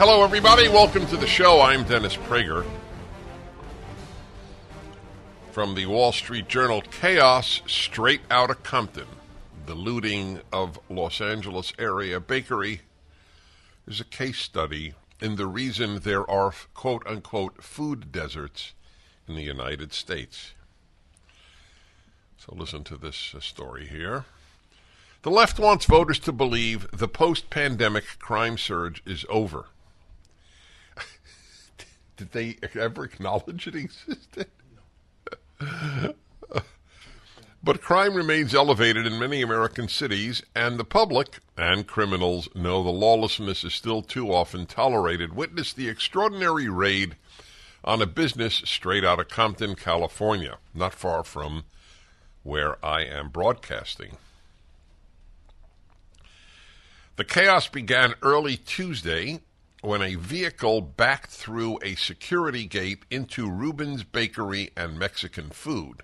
Hello, everybody. Welcome to the show. I'm Dennis Prager. From the Wall Street Journal, chaos straight out of Compton. The looting of Los Angeles area bakery is a case study in the reason there are quote unquote food deserts in the United States. So listen to this uh, story here. The left wants voters to believe the post pandemic crime surge is over. Did they ever acknowledge it existed? but crime remains elevated in many American cities, and the public and criminals know the lawlessness is still too often tolerated. Witness the extraordinary raid on a business straight out of Compton, California, not far from where I am broadcasting. The chaos began early Tuesday when a vehicle backed through a security gate into Ruben's Bakery and Mexican food.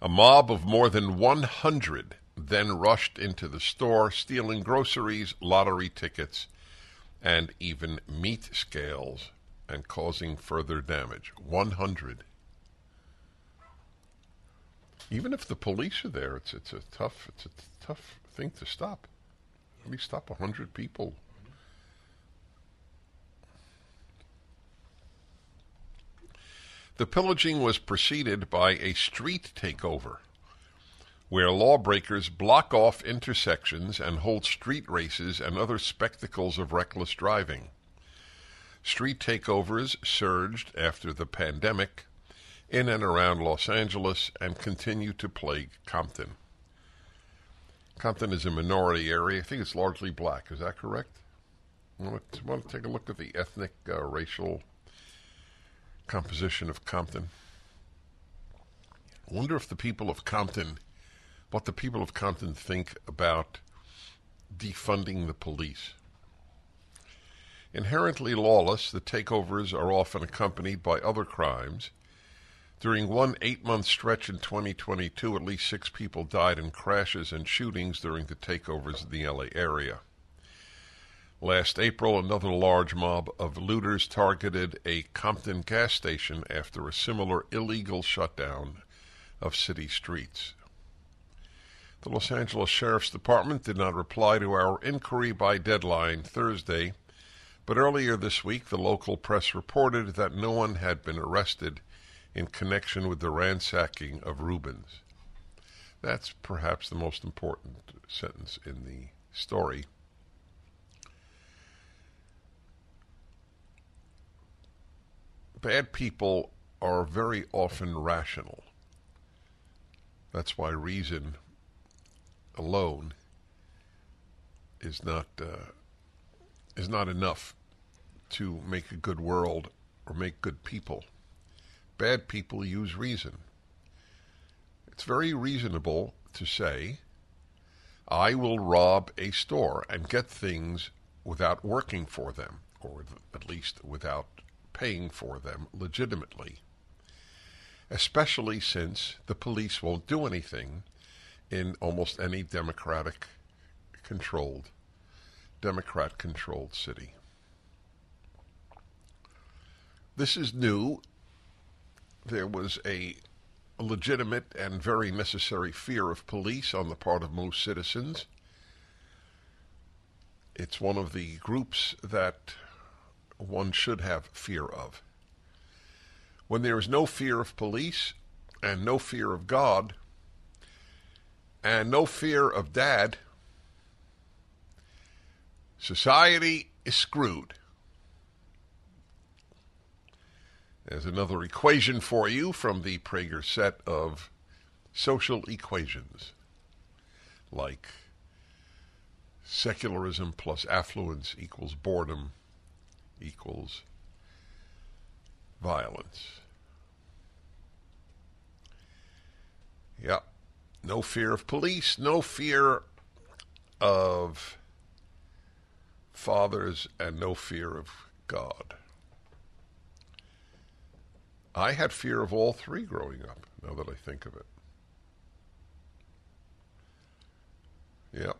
A mob of more than 100 then rushed into the store, stealing groceries, lottery tickets, and even meat scales, and causing further damage. 100. Even if the police are there, it's it's a tough it's a tough thing to stop. Let me stop 100 people The pillaging was preceded by a street takeover, where lawbreakers block off intersections and hold street races and other spectacles of reckless driving. Street takeovers surged after the pandemic in and around Los Angeles and continue to plague Compton. Compton is a minority area. I think it's largely black. Is that correct? I want to, take a look at the ethnic, uh, racial composition of Compton. I wonder if the people of Compton, what the people of Compton think about defunding the police. Inherently lawless, the takeovers are often accompanied by other crimes. During one eight month stretch in 2022, at least six people died in crashes and shootings during the takeovers in the LA area. Last April, another large mob of looters targeted a Compton gas station after a similar illegal shutdown of city streets. The Los Angeles Sheriff's Department did not reply to our inquiry by deadline Thursday, but earlier this week the local press reported that no one had been arrested in connection with the ransacking of Ruben's. That's perhaps the most important sentence in the story. Bad people are very often rational. That's why reason alone is not uh, is not enough to make a good world or make good people. Bad people use reason. It's very reasonable to say, I will rob a store and get things without working for them, or at least without paying for them legitimately, especially since the police won't do anything in almost any democratic controlled democrat controlled city. This is new. There was a legitimate and very necessary fear of police on the part of most citizens. It's one of the groups that one should have fear of. When there is no fear of police and no fear of God and no fear of dad, society is screwed. There's another equation for you from the Prager set of social equations, like secularism plus affluence equals boredom equals violence. Yep. No fear of police, no fear of fathers, and no fear of God. I had fear of all three growing up, now that I think of it. Yep.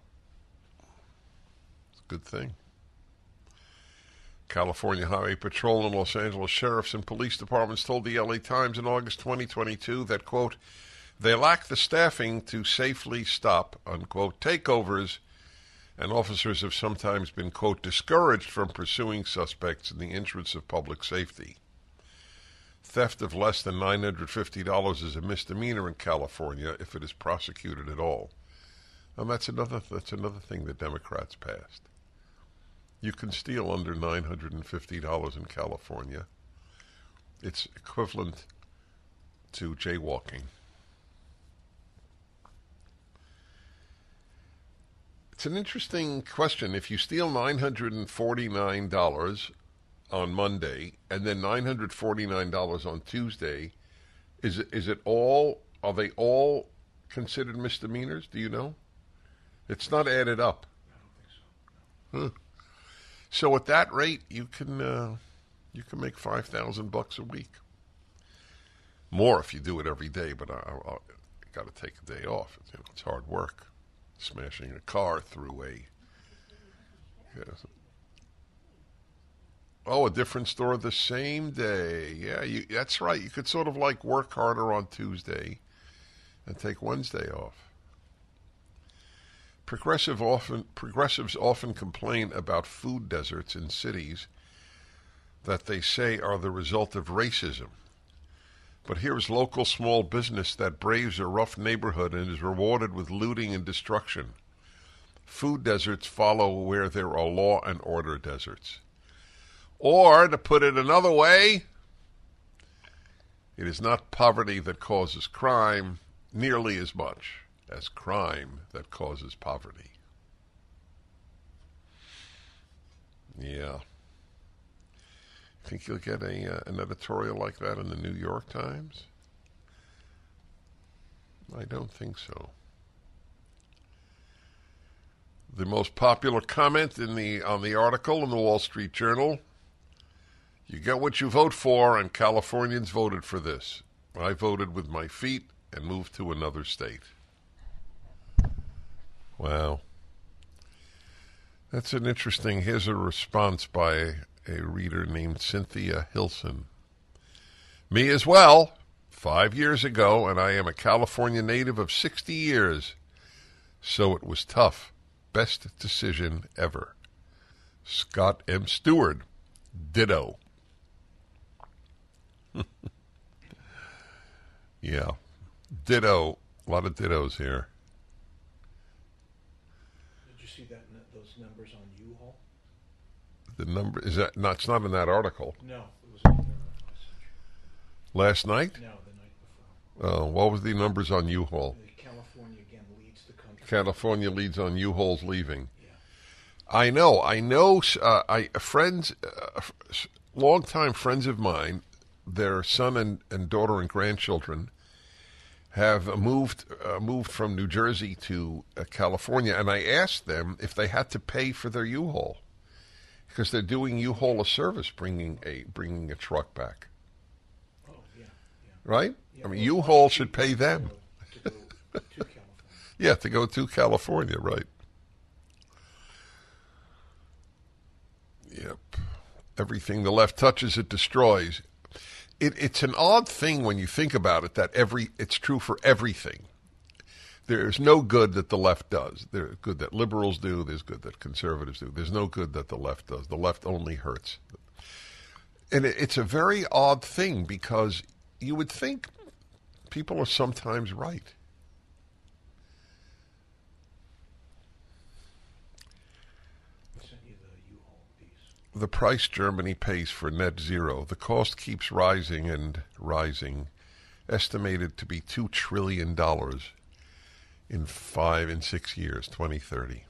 It's a good thing. California Highway Patrol and Los Angeles sheriffs and police departments told the LA Times in August 2022 that, quote, they lack the staffing to safely stop, unquote, takeovers, and officers have sometimes been, quote, discouraged from pursuing suspects in the interests of public safety. Theft of less than $950 is a misdemeanor in California if it is prosecuted at all. And that's another that's another thing the Democrats passed. You can steal under $950 in California. It's equivalent to jaywalking. It's an interesting question. If you steal $949 on Monday and then $949 on Tuesday, is it, is it all, are they all considered misdemeanors? Do you know? It's not added up. Huh. So at that rate, you can uh, you can make five thousand bucks a week. More if you do it every day, but I, I, I got to take a day off. It's, you know, it's hard work, smashing a car through a. Oh, a different store the same day. Yeah, you, that's right. You could sort of like work harder on Tuesday and take Wednesday off. Progressive often, progressives often complain about food deserts in cities that they say are the result of racism. But here's local small business that braves a rough neighborhood and is rewarded with looting and destruction. Food deserts follow where there are law and order deserts. Or, to put it another way, it is not poverty that causes crime nearly as much as crime that causes poverty. Yeah. Think you'll get a uh, an editorial like that in the New York Times? I don't think so. The most popular comment in the on the article in the Wall Street Journal: "You get what you vote for, and Californians voted for this. I voted with my feet and moved to another state." Wow. That's an interesting. Here's a response by a reader named Cynthia Hilson. Me as well, five years ago, and I am a California native of 60 years. So it was tough. Best decision ever. Scott M. Stewart. Ditto. yeah. Ditto. A lot of dittos here. see that those numbers on U-Haul? The number is that not? It's not in that article. No, it was last night. No, the night before. Uh, what was the numbers on U-Haul? California again leads the country. California leads on U-Haul's leaving. Yeah. I know. I know. Uh, I friends, uh, longtime friends of mine, their son and, and daughter and grandchildren have moved uh, moved from New Jersey to uh, California, and I asked them if they had to pay for their U-Haul because they're doing U-Haul a service, bringing a bringing a truck back. Oh yeah, yeah. Right? Yeah, I mean, well, U-Haul should pay them. To go, to California. Yeah, to go to California, right? Yep. Everything the left touches, it destroys it, it's an odd thing when you think about it that every it's true for everything. There's no good that the left does. There's good that liberals do. There's good that conservatives do. There's no good that the left does. The left only hurts. And it's a very odd thing because you would think people are sometimes right. The price Germany pays for net zero, the cost keeps rising and rising, estimated to be $2 trillion in five and six years, 2030.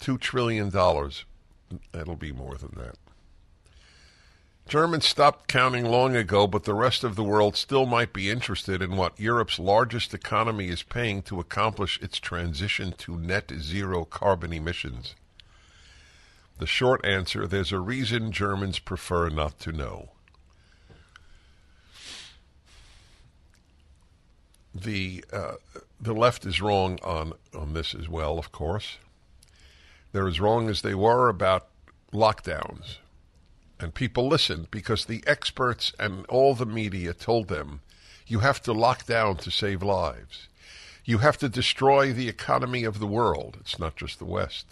$2 trillion. That'll be more than that. Germans stopped counting long ago, but the rest of the world still might be interested in what Europe's largest economy is paying to accomplish its transition to net zero carbon emissions. The short answer there's a reason Germans prefer not to know. The, uh, the left is wrong on, on this as well, of course. They're as wrong as they were about lockdowns. And people listened because the experts and all the media told them you have to lock down to save lives. You have to destroy the economy of the world. It's not just the West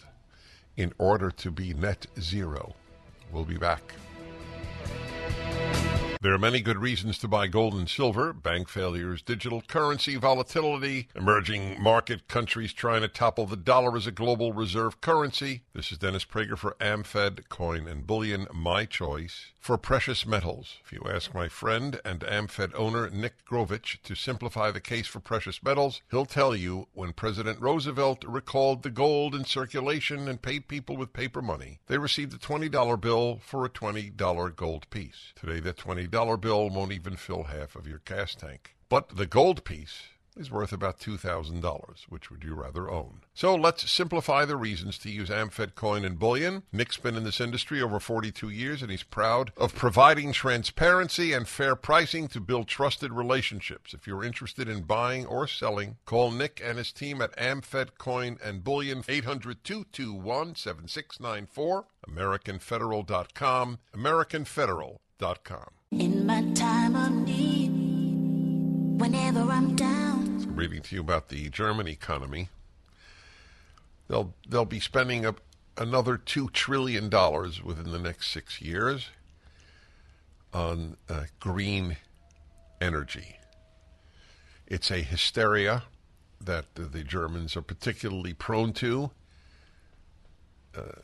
in order to be net zero. We'll be back. There are many good reasons to buy gold and silver bank failures, digital currency volatility, emerging market countries trying to topple the dollar as a global reserve currency. This is Dennis Prager for AmFed Coin and Bullion, my choice for precious metals. If you ask my friend and AmFed owner Nick Grovich to simplify the case for precious metals, he'll tell you when President Roosevelt recalled the gold in circulation and paid people with paper money, they received a $20 bill for a $20 gold piece. Today, that $20 bill won't even fill half of your gas tank. But the gold piece is worth about $2,000. Which would you rather own? So let's simplify the reasons to use AmFed coin and bullion. Nick's been in this industry over 42 years and he's proud of providing transparency and fair pricing to build trusted relationships. If you're interested in buying or selling, call Nick and his team at AmFed Coin and Bullion 800-221-7694, americanfederal.com, americanfederal.com. In my time of need, whenever I'm down. Reading to you about the German economy. They'll they'll be spending a, another two trillion dollars within the next six years on uh, green energy. It's a hysteria that the Germans are particularly prone to. Uh,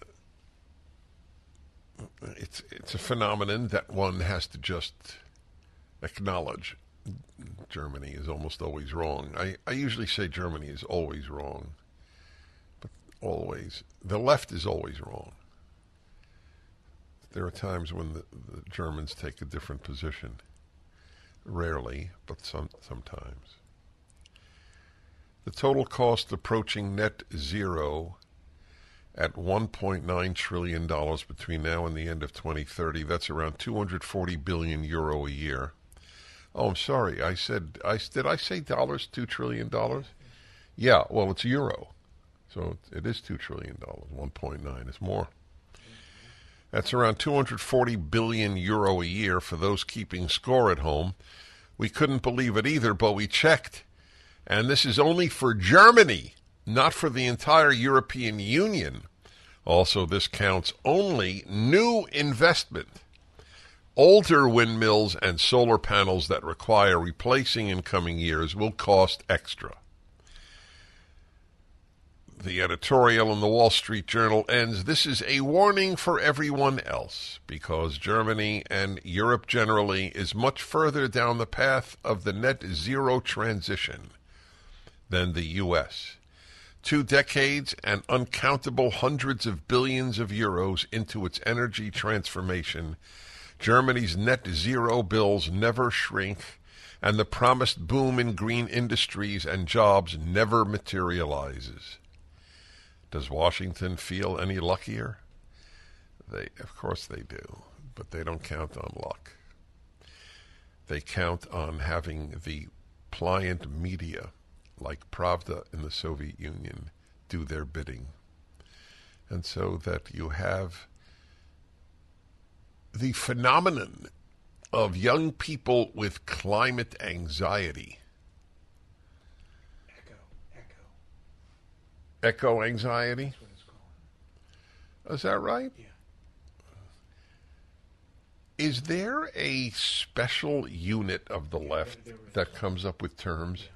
it's it's a phenomenon that one has to just acknowledge. Germany is almost always wrong. I, I usually say Germany is always wrong, but always. The left is always wrong. There are times when the, the Germans take a different position. Rarely, but some, sometimes. The total cost approaching net zero at $1.9 trillion between now and the end of 2030. That's around 240 billion euro a year. Oh, I'm sorry. I said I did I say dollars? Two trillion dollars? Yeah. Well, it's euro, so it is two trillion dollars. One point nine is more. That's around 240 billion euro a year for those keeping score at home. We couldn't believe it either, but we checked, and this is only for Germany, not for the entire European Union. Also, this counts only new investment. Older windmills and solar panels that require replacing in coming years will cost extra. The editorial in the Wall Street Journal ends This is a warning for everyone else because Germany and Europe generally is much further down the path of the net zero transition than the U.S. Two decades and uncountable hundreds of billions of euros into its energy transformation Germany's net zero bills never shrink, and the promised boom in green industries and jobs never materializes. Does Washington feel any luckier? They, of course, they do, but they don't count on luck. They count on having the pliant media, like Pravda in the Soviet Union, do their bidding. And so that you have the phenomenon of young people with climate anxiety. Echo, echo. Eco anxiety? That's what it's called. Is that right? Yeah. is there a special unit of the left that comes up with terms?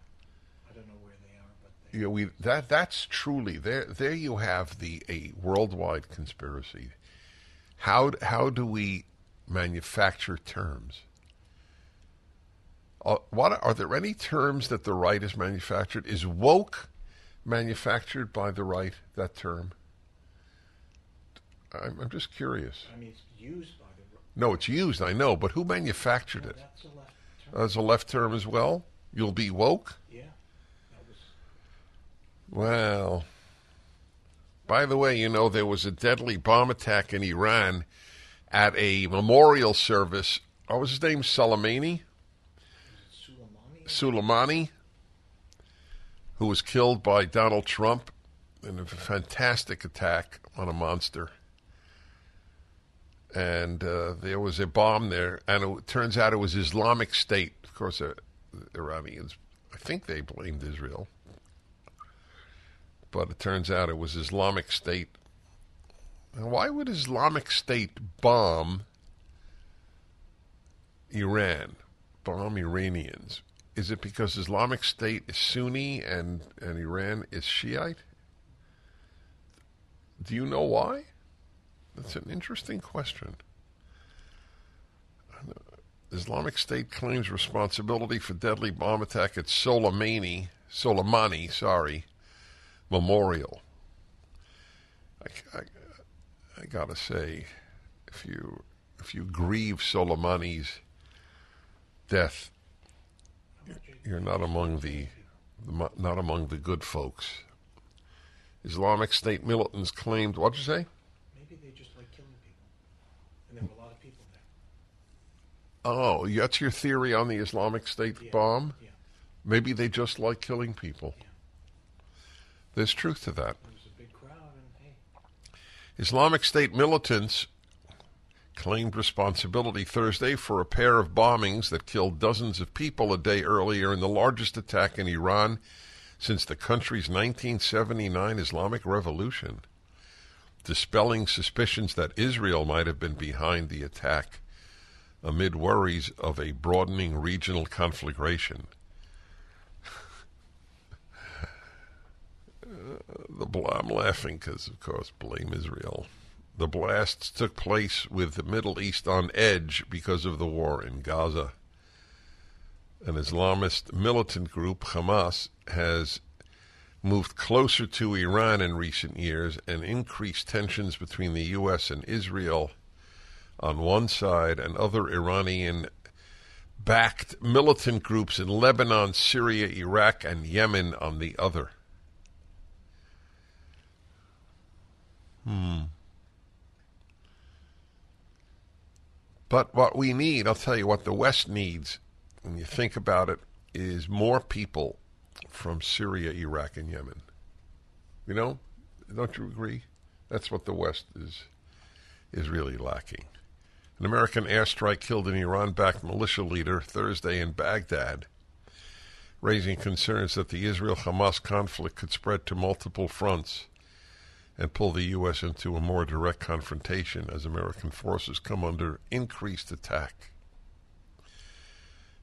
I don't know where they are, but they, You we that that's truly there. There you have the a worldwide conspiracy. How how do we manufacture terms? Uh, what are there any terms that the right has manufactured? Is woke manufactured by the right? That term. I'm, I'm just curious. I mean, it's used by the. No, it's used. I know, but who manufactured it? That's a left term. As a left term as well. You'll be woke. yeah, that was. Well, by the way, you know, there was a deadly bomb attack in Iran at a memorial service. What was his name? Soleimani? Soleimani. Who was killed by Donald Trump in a fantastic attack on a monster. And uh, there was a bomb there, and it turns out it was Islamic State. Of course, uh, Iranians, I think they blamed Israel. But it turns out it was Islamic State. Why would Islamic State bomb Iran, bomb Iranians? Is it because Islamic State is Sunni and, and Iran is Shiite? Do you know why? That's an interesting question. Islamic State claims responsibility for deadly bomb attack at Soleimani, Soleimani, sorry, Memorial. I, I, I gotta say, if you if you grieve Soleimani's death, you're not among the, not among the good folks. Islamic State militants claimed. What'd you say? Maybe they just like killing people, and there were a lot of people there. Oh, that's your theory on the Islamic State Yeah. bomb? Yeah, Maybe they just like killing people. There's truth to that. there was a big crowd, and hey, Islamic State militants claimed responsibility Thursday for a pair of bombings that killed dozens of people a day earlier in the largest attack in Iran since the country's 1979 Islamic Revolution, dispelling suspicions that Israel might have been behind the attack amid worries of a broadening regional conflagration. The I'm laughing because, of course, blame Israel. The blasts took place with the Middle East on edge because of the war in Gaza. An Islamist militant group, Hamas, has moved closer to Iran in recent years and increased tensions between the U.S. and Israel on one side and other Iranian backed militant groups in Lebanon, Syria, Iraq, and Yemen on the other. Hmm. But what we need, I'll tell you what the West needs, when you think about it, is more people from Syria, Iraq, and Yemen. You know, don't you agree? That's what the West is is really lacking. An American airstrike killed an Iran-backed militia leader Thursday in Baghdad, raising concerns that the Israel-Hamas conflict could spread to multiple fronts and pull the U.S. into a more direct confrontation as American forces come under increased attack.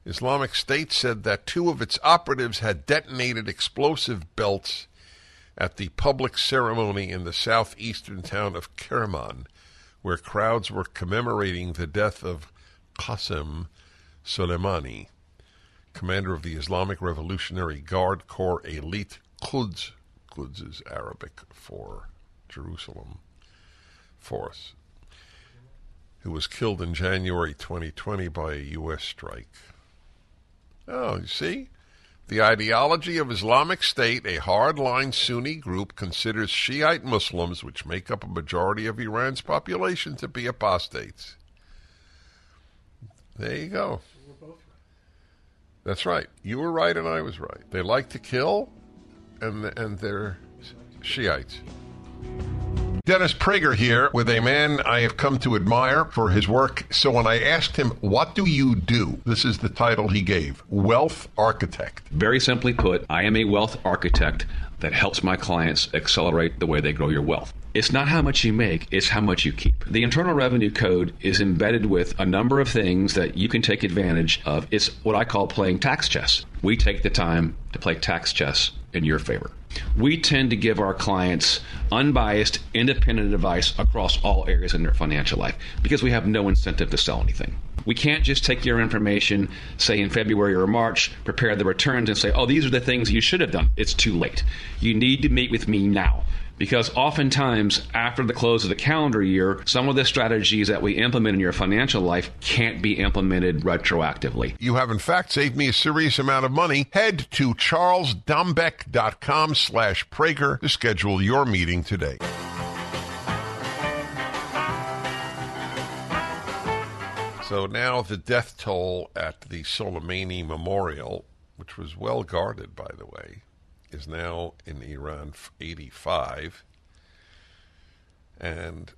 Islamic State said that two of its operatives had detonated explosive belts at the public ceremony in the southeastern town of Kerman, where crowds were commemorating the death of Qasem Soleimani, commander of the Islamic Revolutionary Guard Corps elite Quds. Quds is Arabic for Jerusalem force, who was killed in January 2020 by a U.S. strike. Oh, you see? The ideology of Islamic State, a hardline Sunni group, considers Shiite Muslims, which make up a majority of Iran's population, to be apostates. There you go. so we're both right. That's right. You were right, and I was right. They like to kill, and and they're Shiites. Dennis Prager here with a man I have come to admire for his work. So when I asked him, What do you do? This is the title he gave Wealth Architect. Very simply put, I am a wealth architect that helps my clients accelerate the way they grow your wealth. It's not how much you make, it's how much you keep. The Internal Revenue Code is embedded with a number of things that you can take advantage of. It's what I call playing tax chess. We take the time to play tax chess in your favor. We tend to give our clients unbiased, independent advice across all areas in their financial life because we have no incentive to sell anything. We can't just take your information, say in February or March, prepare the returns, and say, oh, these are the things you should have done. It's too late. You need to meet with me now because oftentimes after the close of the calendar year, some of the strategies that we implement in your financial life can't be implemented retroactively. You have in fact saved me a serious amount of money. Head to charlesdombeck.com slash Prager to schedule your meeting today. So now the death toll at the Soleimani Memorial, which was well guarded, by the way, is now in Iran 85. And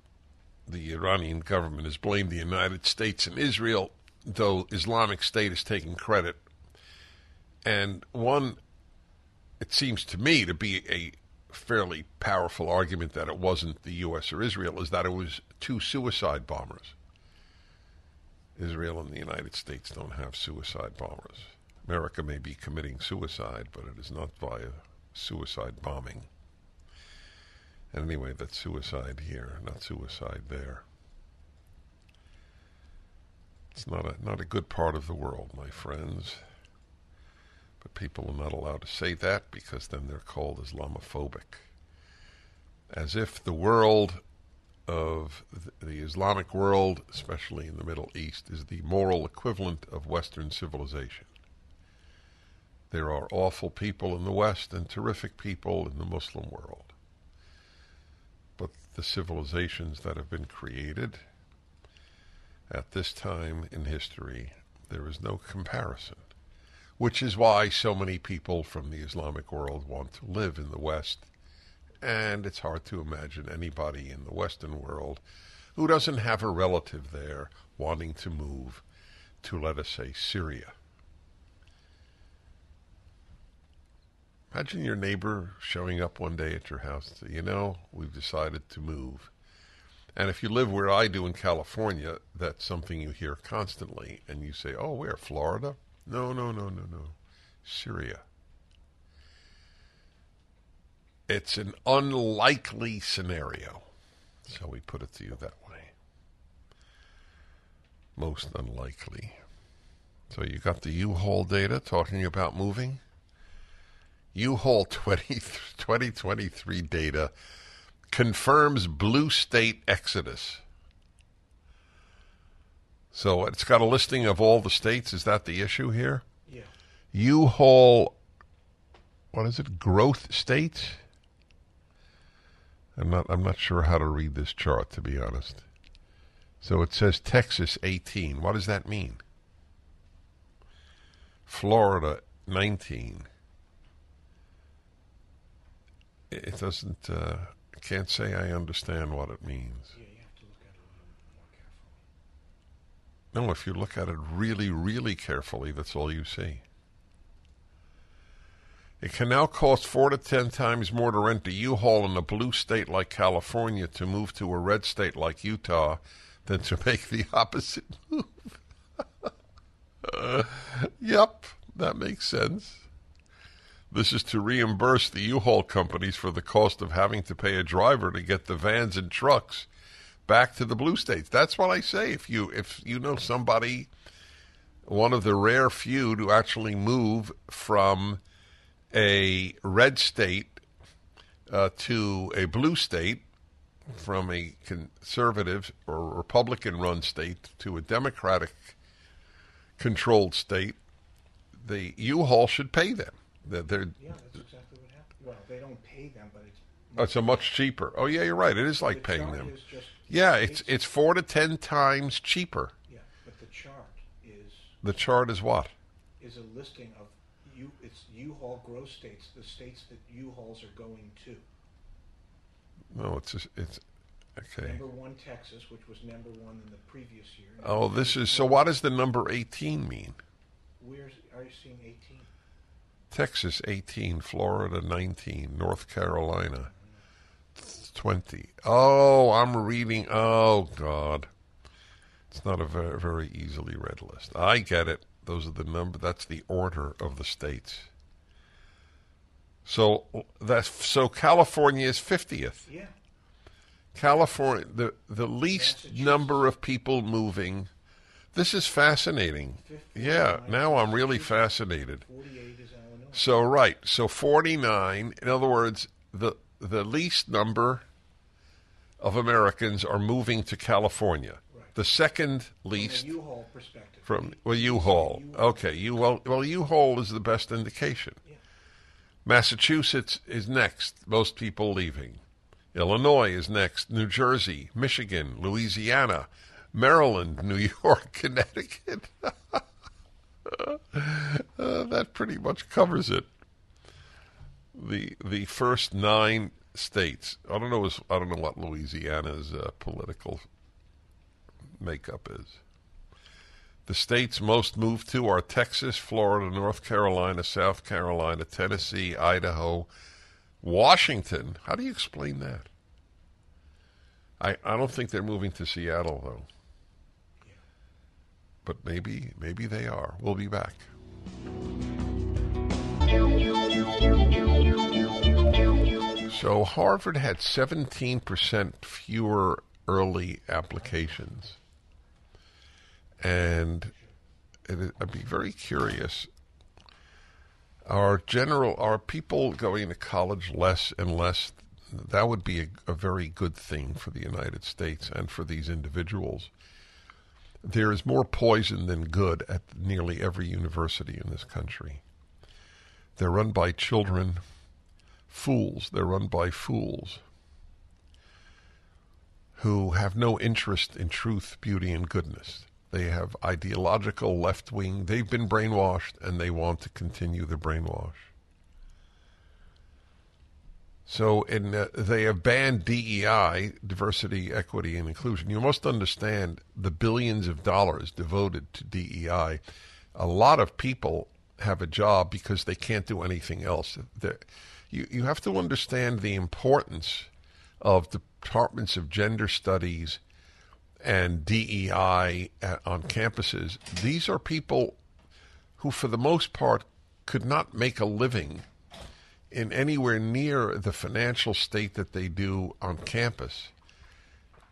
the Iranian government has blamed the United States and Israel, though Islamic State is taking credit. And one, it seems to me to be a fairly powerful argument that it wasn't the U.S. or Israel, is that it was two suicide bombers. Israel and the United States don't have suicide bombers. America may be committing suicide, but it is not via suicide bombing. And anyway, that's suicide here, not suicide there. It's not a not a good part of the world, my friends. But people are not allowed to say that because then they're called Islamophobic. As if the world of the Islamic world, especially in the Middle East, is the moral equivalent of Western civilization. There are awful people in the West and terrific people in the Muslim world. But the civilizations that have been created at this time in history, there is no comparison. Which is why so many people from the Islamic world want to live in the West and it's hard to imagine anybody in the Western world who doesn't have a relative there wanting to move to, let us say, Syria. Imagine your neighbor showing up one day at your house say, you know, we've decided to move. And if you live where I do in California, that's something you hear constantly. And you say, oh, where? Florida? No, no, no, no, no. Syria. It's an unlikely scenario. So we put it to you that way. Most unlikely. So you got the U-Haul data talking about moving. U-Haul 20, 2023 data confirms blue state exodus. So it's got a listing of all the states. Is that the issue here? Yeah. U-Haul, what is it? Growth states? I'm not I'm not sure how to read this chart to be honest. So it says Texas 18. What does that mean? Florida 19. It doesn't. Uh, can't say I understand what it means. Yeah, you have to look at it a little more carefully. No, if you look at it really, really carefully, that's all you see. It can now cost four to ten times more to rent a U-Haul in a blue state like California to move to a red state like Utah than to make the opposite move. uh, yep, that makes sense. This is to reimburse the U-Haul companies for the cost of having to pay a driver to get the vans and trucks back to the blue states. That's what I say. If you if you know somebody, one of the rare few to actually move from a red state uh, to a blue state, from a conservative or Republican run state to a Democratic controlled state, the U-Haul should pay them. They're, they're, Yeah, that's exactly what happened. Well, they don't pay them, but it's oh, it's a much cheaper. Oh yeah, you're right. It is like the paying them. just- Yeah, it's it's four to ten times cheaper. yeah, but the chart is The chart is what? is a listing of you. It's U-Haul growth states, the states that U-Hauls are going to. No, it's just, it's okay. Number one, Texas, which was number one in the previous year. Oh, this is so. What does the number eighteen mean? Where's are you seeing 18? Texas 18, Florida 19, North Carolina 20. Oh, I'm reading. Oh, God. It's not a very, very easily read list. I get it. Those are the number. That's the order of the states. So that's so California is 50th. Yeah. California, the the least number of people moving. This is fascinating. Yeah, now I'm really fascinated. 48 is. So right, so 49. In other words, the the least number of Americans are moving to California. The second From least a U-Haul perspective. from well U-Haul. Okay, U well well U-Haul is the best indication. Massachusetts is next. Most people leaving. Illinois is next. New Jersey, Michigan, Louisiana, Maryland, New York, Connecticut. Uh, that pretty much covers it. The the first nine states. I don't know. is- I don't know what Louisiana's uh, political makeup is. The states most moved to are Texas, Florida, North Carolina, South Carolina, Tennessee, Idaho, Washington. How do you explain that? I, I don't think they're moving to Seattle though. But maybe maybe they are. We'll be back. So Harvard had 17% fewer early applications. And it, I'd be very curious. Are general are people going to college less and less? That would be a, a very good thing for the United States and for these individuals. There is more poison than good at nearly every university in this country. They're run by children, fools. They're run by fools who have no interest in truth, beauty, and goodness. They have ideological left wing. They've been brainwashed and they want to continue the brainwash. So, in, uh, they have banned DEI, diversity, equity, and inclusion. You must understand the billions of dollars devoted to DEI. A lot of people have a job because they can't do anything else. You, you have to understand the importance of departments of gender studies and DEI on campuses. These are people who, for the most part, could not make a living in anywhere near the financial state that they do on campus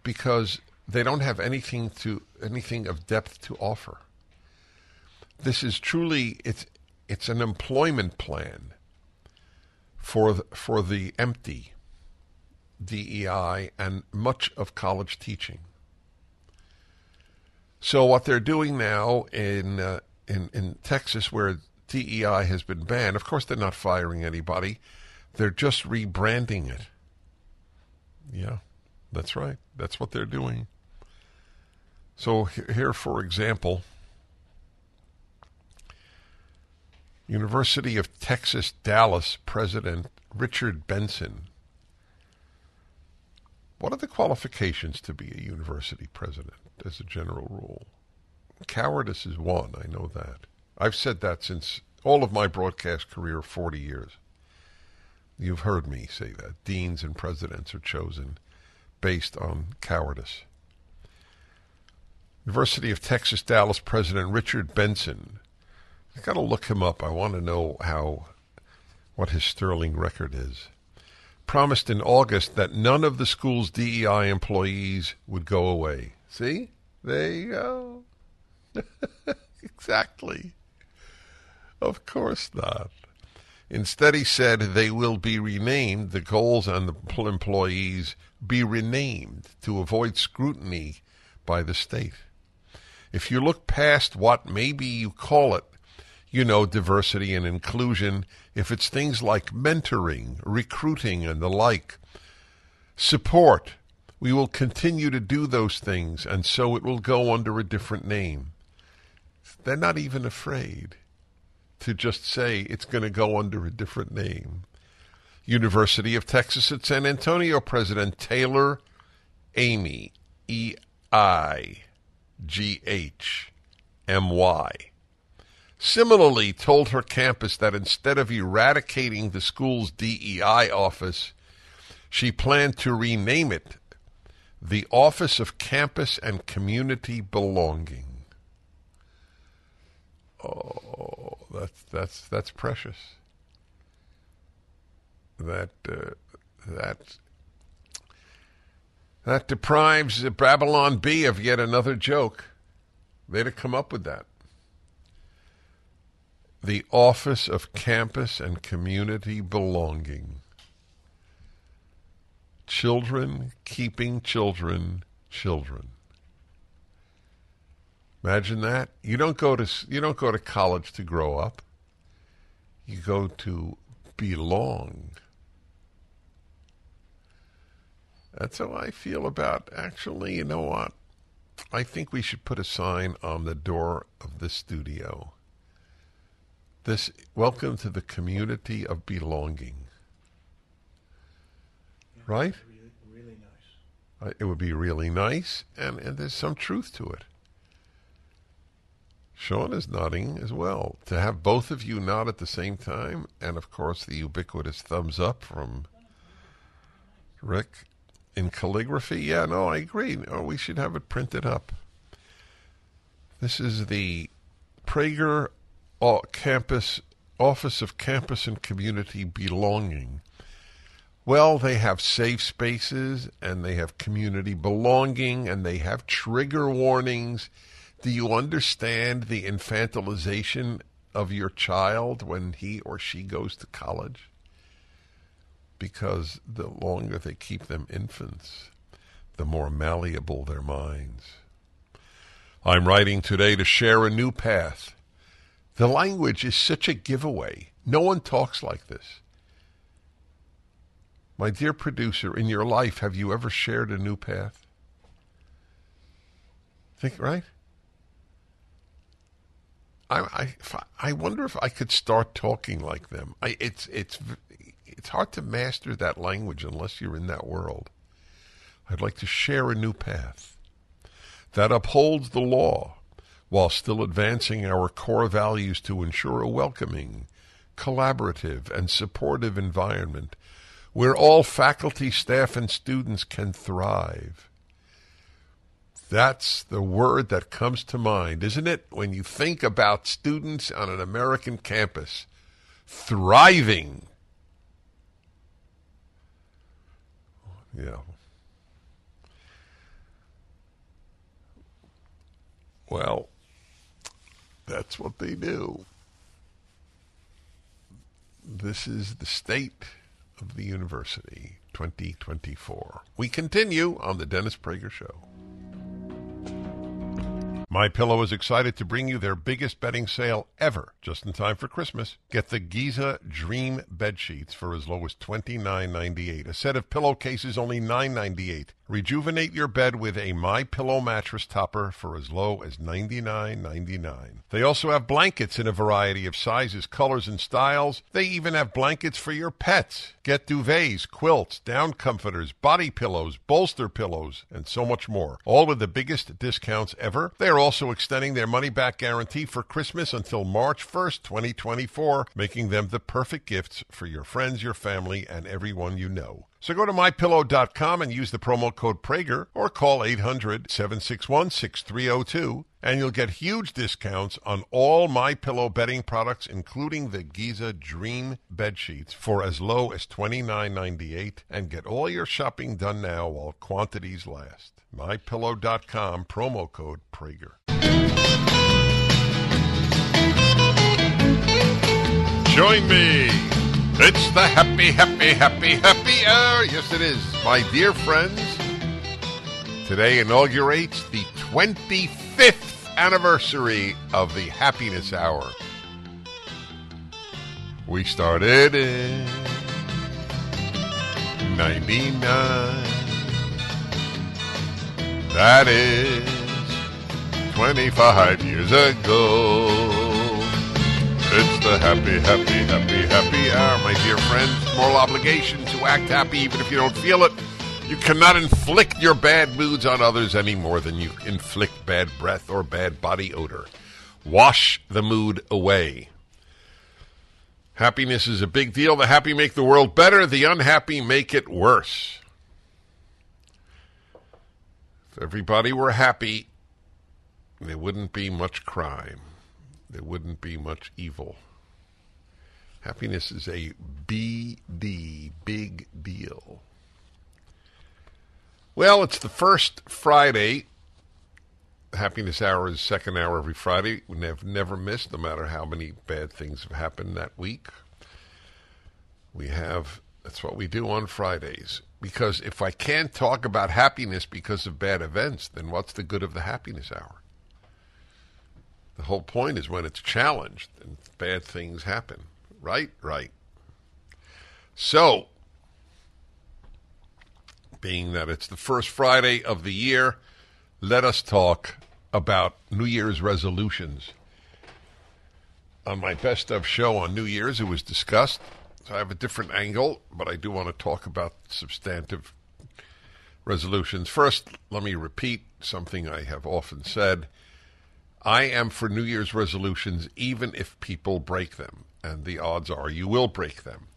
because they don't have anything to anything of depth to offer. This is truly it's it's an employment plan for the, for the empty DEI and much of college teaching. So what they're doing now in uh, in in Texas, where DEI has been banned, of course they're not firing anybody; they're just rebranding it. Yeah, that's right. That's what they're doing. So here, for example, University of Texas Dallas President Richard Benson. What are the qualifications to be a university president as a general rule? Cowardice is one, I know that. I've said that since all of my broadcast career, 40 years. You've heard me say that. Deans and presidents are chosen based on cowardice. University of Texas Dallas President Richard Benson. I got to look him up. I want to know how what his sterling record is. Promised in August that none of the school's DEI employees would go away. See? There you go. exactly. Of course not. Instead, he said they will be renamed. The goals on the employees be renamed to avoid scrutiny by the state. If you look past what maybe you call it, you know, diversity and inclusion, if it's things like mentoring, recruiting, and the like, support, we will continue to do those things, and so it will go under a different name. They're not even afraid to just say it's going to go under a different name. University of Texas at San Antonio President Taylor Eighmy, E I G H M Y, similarly told her campus that instead of eradicating the school's DEI office, She planned to rename it the Office of Campus and Community Belonging. Oh, that's that's that's precious. That uh, that that deprives Babylon Bee of yet another joke. They'd have come up with that. The Office of Campus and Community Belonging. Children keeping children children. Imagine that. You don't go to you don't go to college to grow up. You go to belong. That's how I feel about actually, you know what? I think we should put a sign on the door of the studio. This welcome to the community of belonging. Right? Really, really nice. Uh, It would be really nice, and, and there's some truth to it. Sean is nodding as well. To have both of you nod at the same time, and of course the ubiquitous thumbs up from Rick in calligraphy. Yeah, no, I agree. No, we should have it printed up. This is the Prager Campus Office of Campus and Community Belonging. Well, they have safe spaces and they have community belonging and they have trigger warnings. Do you understand the infantilization of your child when he or she goes to college? Because the longer they keep them infants, the more malleable their minds. I'm writing today to share a new path. The language is such a giveaway. No one talks like this. My dear producer, in your life, have you ever shared a new path? Think, right? I, I, I, wonder if I could start talking like them. I, it's, it's, it's hard to master that language unless you're in that world. I'd like to share a new path that upholds the law while still advancing our core values to ensure a welcoming, collaborative, and supportive environment where all faculty, staff, and students can thrive. That's the word that comes to mind, isn't it? When you think about students on an American campus thriving. Yeah. Well, that's what they do. This is the state of the university 2024. We continue on the Dennis Prager Show. My Pillow is excited to bring you their biggest bedding sale ever, just in time for Christmas. Get the Giza Dream bed sheets for as low as $29.98. A set of pillowcases only $9.98. Rejuvenate your bed with a My Pillow mattress topper for as low as $99.99. They also have blankets in a variety of sizes, colors, and styles. They even have blankets for your pets. Get duvets, quilts, down comforters, body pillows, bolster pillows, and so much more. All with the biggest discounts ever. They are also extending their money back guarantee for Christmas until March 1st, 2024, making them the perfect gifts for your friends, your family, and everyone you know. So go to mypillow.com and use the promo code Prager or call 800-761-6302 and you'll get huge discounts on all My Pillow bedding products including the Giza Dream bed sheets for as low as $29.98 and get all your shopping done now while quantities last. mypillow.com promo code Prager. Join me. It's the happy, happy, happy, happy hour. Yes, it is. My dear friends, today inaugurates the 25th anniversary of the Happiness Hour. We started in 99. That is 25 years ago. It's the happy, happy, happy, happy hour, my dear friends. Moral obligation to act happy even if you don't feel it. You cannot inflict your bad moods on others any more than you inflict bad breath or bad body odor. Wash the mood away. Happiness is a big deal. The happy make the world better, the unhappy make it worse. If everybody were happy, there wouldn't be much crime, there wouldn't be much evil. Happiness is a BD, big deal. Well, it's the first Friday. Happiness Hour is second hour every Friday. We have never missed, no matter how many bad things have happened that week. We have, that's what we do on Fridays. Because if I can't talk about happiness because of bad events, then what's the good of the Happiness Hour? The whole point is when it's challenged and bad things happen. Right? Right. So, being that it's the first Friday of the year, let us talk about New Year's resolutions. On my best of show on New Year's, it was discussed. So I have a different angle, but I do want to talk about substantive resolutions. First, let me repeat something I have often said. I am for New Year's resolutions even if people break them and the odds are you will break them.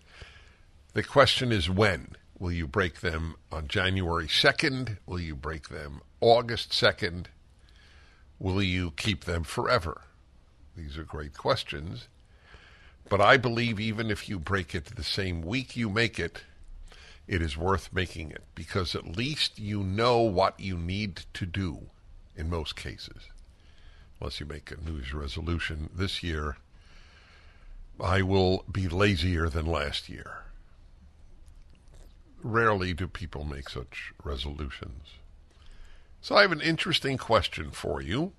The question is when. Will you break them on January 2nd? Will you break them August 2nd? Will you keep them forever? These are great questions. But I believe even if you break it the same week you make it, it is worth making it because at least you know what you need to do in most cases. Unless you make a New Year's resolution this year I will be lazier than last year. Rarely do people make such resolutions. So I have an interesting question for you,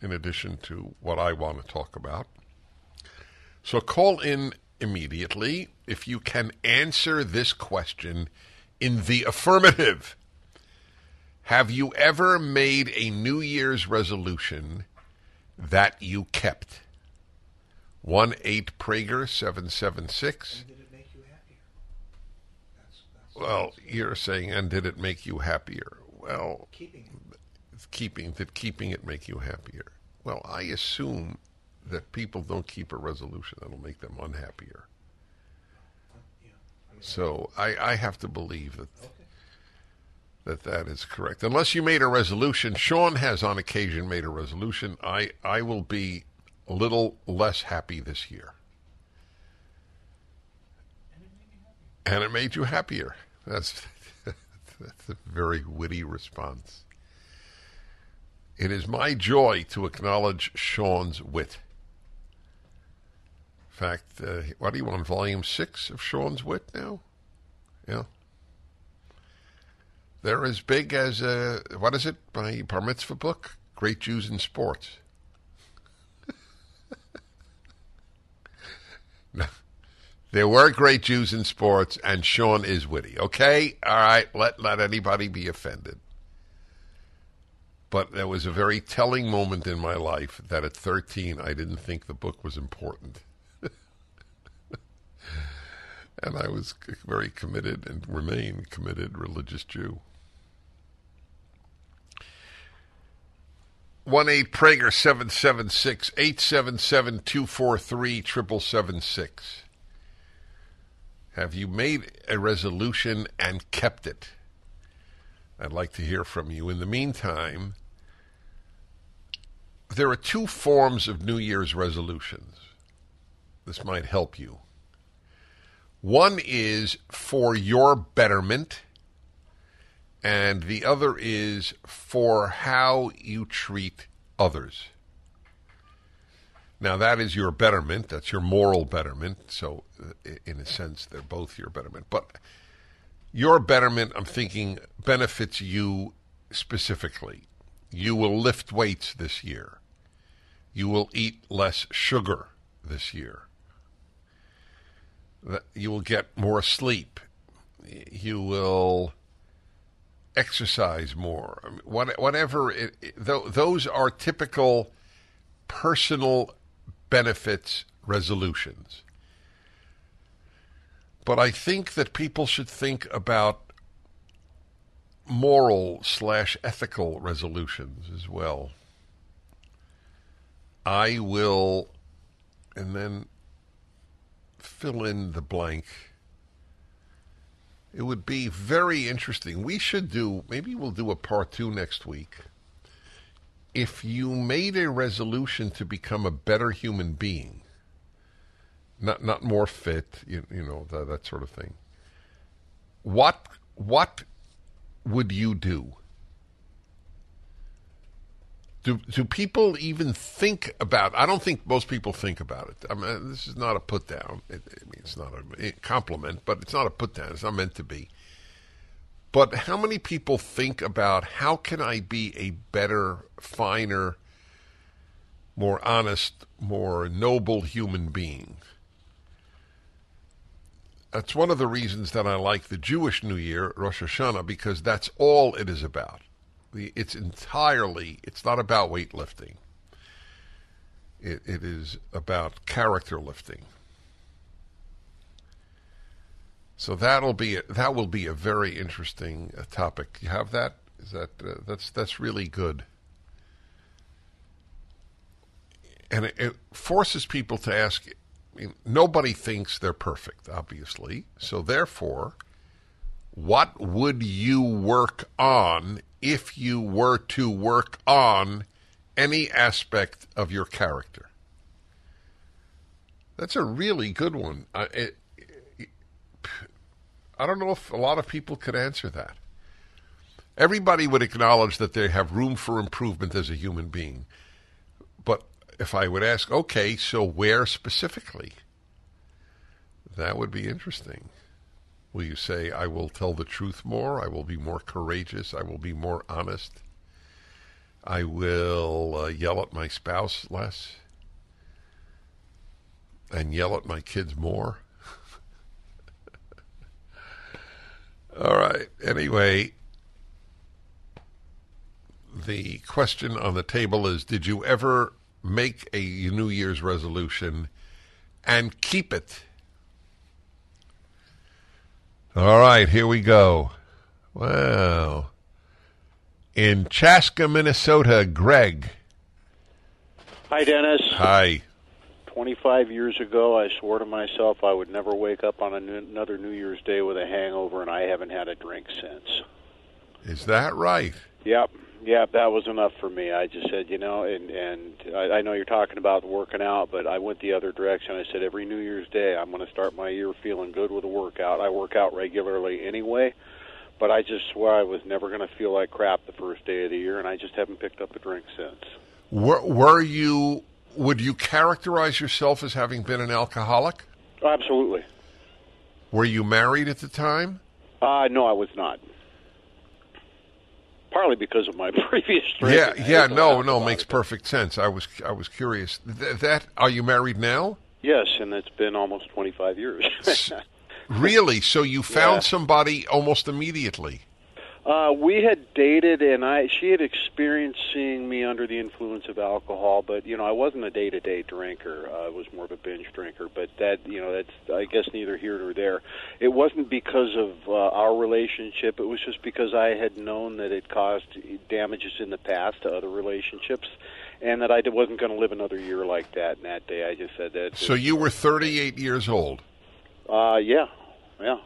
in addition to what I want to talk about. So call in immediately if you can answer this question in the affirmative. Have you ever made a New Year's resolution that you kept? One eight Prager seven seven six. Did it make you happier? That's, that's Well, you're saying, and did it make you happier? Well, keeping it. keeping did keeping it make you happier? Well, I assume that people don't keep a resolution that'll make them unhappier. Yeah. I mean, So I, I have to believe that okay. That that is correct. Unless you made a resolution, Sean has on occasion made a resolution. I I will be a little less happy this year. And it made you happier. That's that's a very witty response. It is my joy to acknowledge Sean's wit. In fact, uh, what are you on volume six of Sean's wit now? Yeah. They're as big as uh, what is it? My bar mitzvah book, Great Jews in Sports. no, there were great Jews in sports, and Sean is witty. Okay, all right. Let let anybody be offended. But there was a very telling moment in my life that at 13 I didn't think the book was important. and I was very committed and remain committed religious Jew. One eight Prager seven seven six eight seven seven two four three triple seven six. Have you made a resolution and kept it? I'd like to hear from you. In the meantime, there are two forms of New Year's resolutions. This might help you. One is for your betterment, and the other is for how you treat others. Now, that is your betterment. That's your moral betterment. So, in a sense, they're both your betterment. But your betterment, I'm thinking, benefits you specifically. You will lift weights this year. You will eat less sugar this year. You will get more sleep. You will exercise more. Whatever, it, it- tho- those are typical personal benefits resolutions. But I think that people should think about moral slash ethical resolutions as well. I will, and then fill in the blank. It would be very interesting. We should do, maybe we'll do a part two next week. If you made a resolution to become a better human being, not not more fit, you, you know, that, that sort of thing. What what would you do? Do do people even think about? I don't think most people think about it. I mean, this is not a put down. It, I mean, it's not a compliment, but it's not a put down. It's not meant to be. But how many people think about how can I be a better, finer, more honest, more noble human being? That's one of the reasons that I like the Jewish New Year, Rosh Hashanah, because that's all it is about. It's entirely, it's not about weightlifting. It, it is about character lifting. So that'll be a, that will be a very interesting uh, topic. You have that? Is that uh, that's that's really good, and it, it forces people to ask. I mean, nobody thinks they're perfect, obviously. So therefore, what would you work on if you were to work on any aspect of your character? That's a really good one. I, it, I don't know if a lot of people could answer that. Everybody would acknowledge that they have room for improvement as a human being. But if I would ask, okay, so where specifically? That would be interesting. Will you say, I will tell the truth more? I will be more courageous. I will be more honest. I will uh, yell at my spouse less and yell at my kids more. All right. Anyway, the question on the table is Did you ever make a New Year's resolution and keep it? All right, here we go. Wow. In Chaska, Minnesota, Greg. Hi, Dennis. Hi. 25 years ago, I swore to myself I would never wake up on another New Year's Day with a hangover, and I haven't had a drink since. Is that right? Yep. Yep, that was enough for me. I just said, you know, and and I, I know you're talking about working out, but I went the other direction. I said every New Year's Day I'm going to start my year feeling good with a workout. I work out regularly anyway, but I just swore I was never going to feel like crap the first day of the year, and I just haven't picked up a drink since. Were, were you would you characterize yourself as having been an alcoholic? Absolutely. Were you married at the time? Uh, no, I was not. Partly because of my previous Yeah, yeah, no, no, makes perfect sense. I was, I was curious. Th- that are you married now? Yes, and it's been almost twenty five years. really? So you found yeah. somebody almost immediately? Uh, we had dated, and I she had experienced seeing me under the influence of alcohol, but you know I wasn't a day to day drinker. Uh, I was more of a binge drinker. But that you know that's I guess neither here nor there. It wasn't because of uh, our relationship. It was just because I had known that it caused damages in the past to other relationships, and that I wasn't going to live another year like that. And that day, I just said that. So you were 38 years old. Uh, yeah, yeah.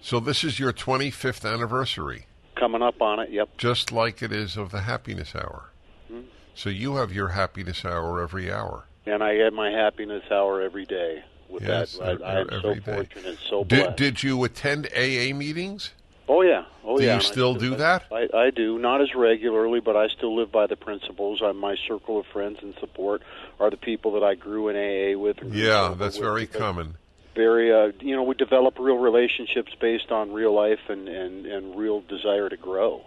So this is your 25th anniversary. Coming up on it, yep. Just like it is of the happiness hour. Mm-hmm. So you have your happiness hour every hour. And I get my happiness hour every day. With yes, that, I, am so day. fortunate, so blessed. Did you attend AA meetings? Oh yeah, oh do yeah. you still do that? I, I do, not as regularly, but I still live by the principles. I'm, my circle of friends and support are the people that I grew in AA with. Yeah, that's very common very uh, you know we develop real relationships based on real life and and and real desire to grow.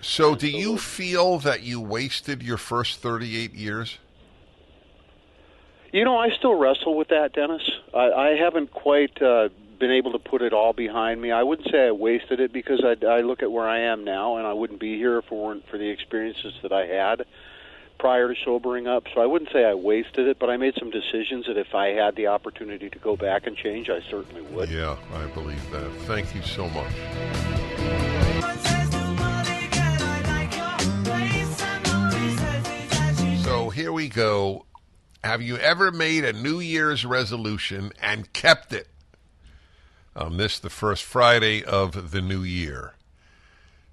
So, do you feel that you wasted your first 38 years? You know, I still wrestle with that, Dennis. I, I haven't quite uh, been able to put it all behind me. I wouldn't say I wasted it because I, I look at where I am now, and I wouldn't be here if it weren't for the experiences that I had prior to sobering up. So I wouldn't say I wasted it, but I made some decisions that if I had the opportunity to go back and change, I certainly would. Yeah, I believe that. Thank you so much. So here we go. have you ever made a New Year's resolution and kept it on this, the first Friday of the new year?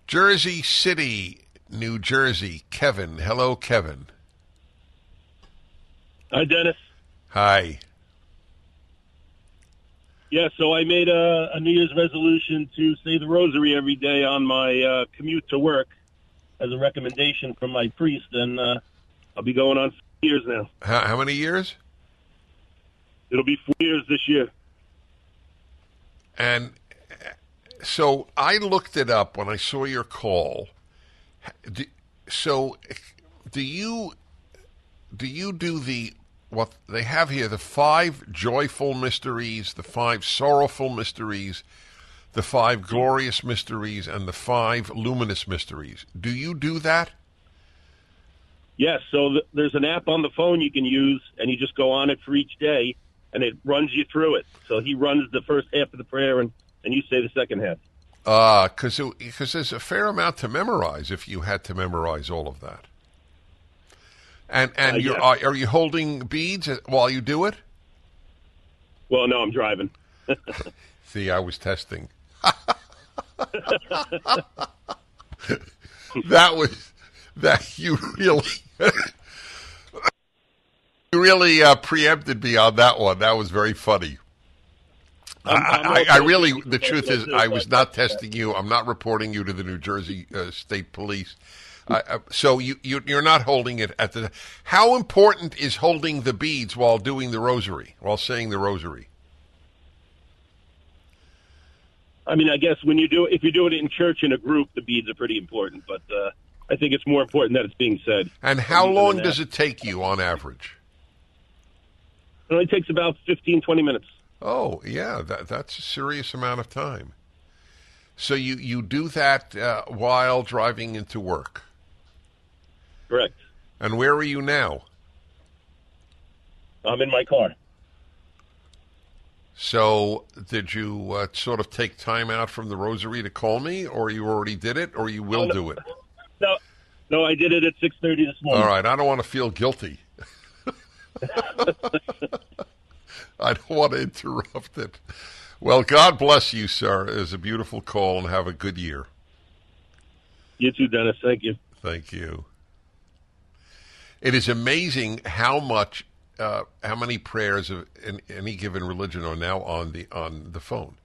Jersey City, New Jersey. Kevin. Hello, Kevin. Hi, Dennis. Hi. Yeah, so I made a, a New Year's resolution to say the rosary every day on my uh, commute to work as a recommendation from my priest, and uh, I'll be going on four years now. How, how many years? It'll be four years this year. And uh, so I looked it up when I saw your call. So, do you do you do the what they have here? The five joyful mysteries, the five sorrowful mysteries, the five glorious mysteries, and the five luminous mysteries. Do you do that? Yes, so th- there's an app on the phone you can use, and you just go on it for each day, and it runs you through it. So he runs the first half of the prayer, and, and you say the second half. Uh, because because there's a fair amount to memorize if you had to memorize all of that. And and Uh, you're, yes. are, are you holding beads while you do it? Well, no, I'm driving. See, I was testing. that was that you really you really uh, preempted me on that one. That was very funny. I'm- I, I'm I, I really, the truth is, I was not testing you. I'm not reporting you to the New Jersey uh, State Police. Uh, so you, you you're not holding it at the. How important is holding the beads while doing the rosary, while saying the rosary? I mean, I guess when you do if you do it in church in a group, the beads are pretty important. But uh, I think it's more important that it's being said. And how long does it take you on average? It only takes about 15, 20 minutes. Oh, yeah, that that's a serious amount of time. So you you do that uh, while driving into work. Correct. And where are you now? I'm in my car. So did you uh, sort of take time out from the rosary to call me, or you already did it, or you will Oh, no. do it? No, no, I did it at 6:30 this morning. All right, I don't want to feel guilty. I don't want to interrupt it. Well, God bless you, sir. It was a beautiful call, and have a good year. You too, Dennis. Thank you. Thank you. It is amazing how much, uh, how many prayers of in any given religion are now on the on the phone.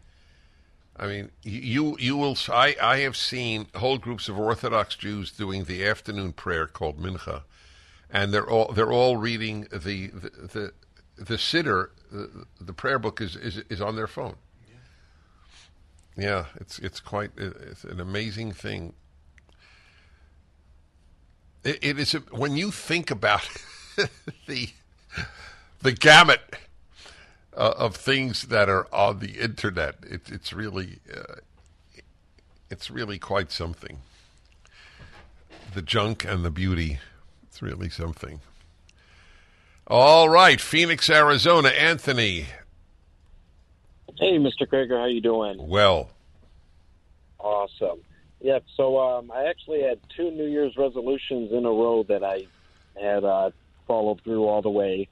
I mean, you you will. I I have seen whole groups of Orthodox Jews doing the afternoon prayer called Mincha, and they're all they're all reading the the the, the siddur. The, the prayer book is, is is on their phone. Yeah, it's it's quite it's an amazing thing. It, it is a, when you think about the the gamut uh, of things that are on the internet. It, it's really uh, it's really quite something. The junk and the beauty. It's really something. All right, Phoenix, Arizona. Anthony. Hey, Mr. Krager, how you doing? Well, Awesome. Yep. So um, I actually had two New Year's resolutions in a row that I had uh, followed through all the way.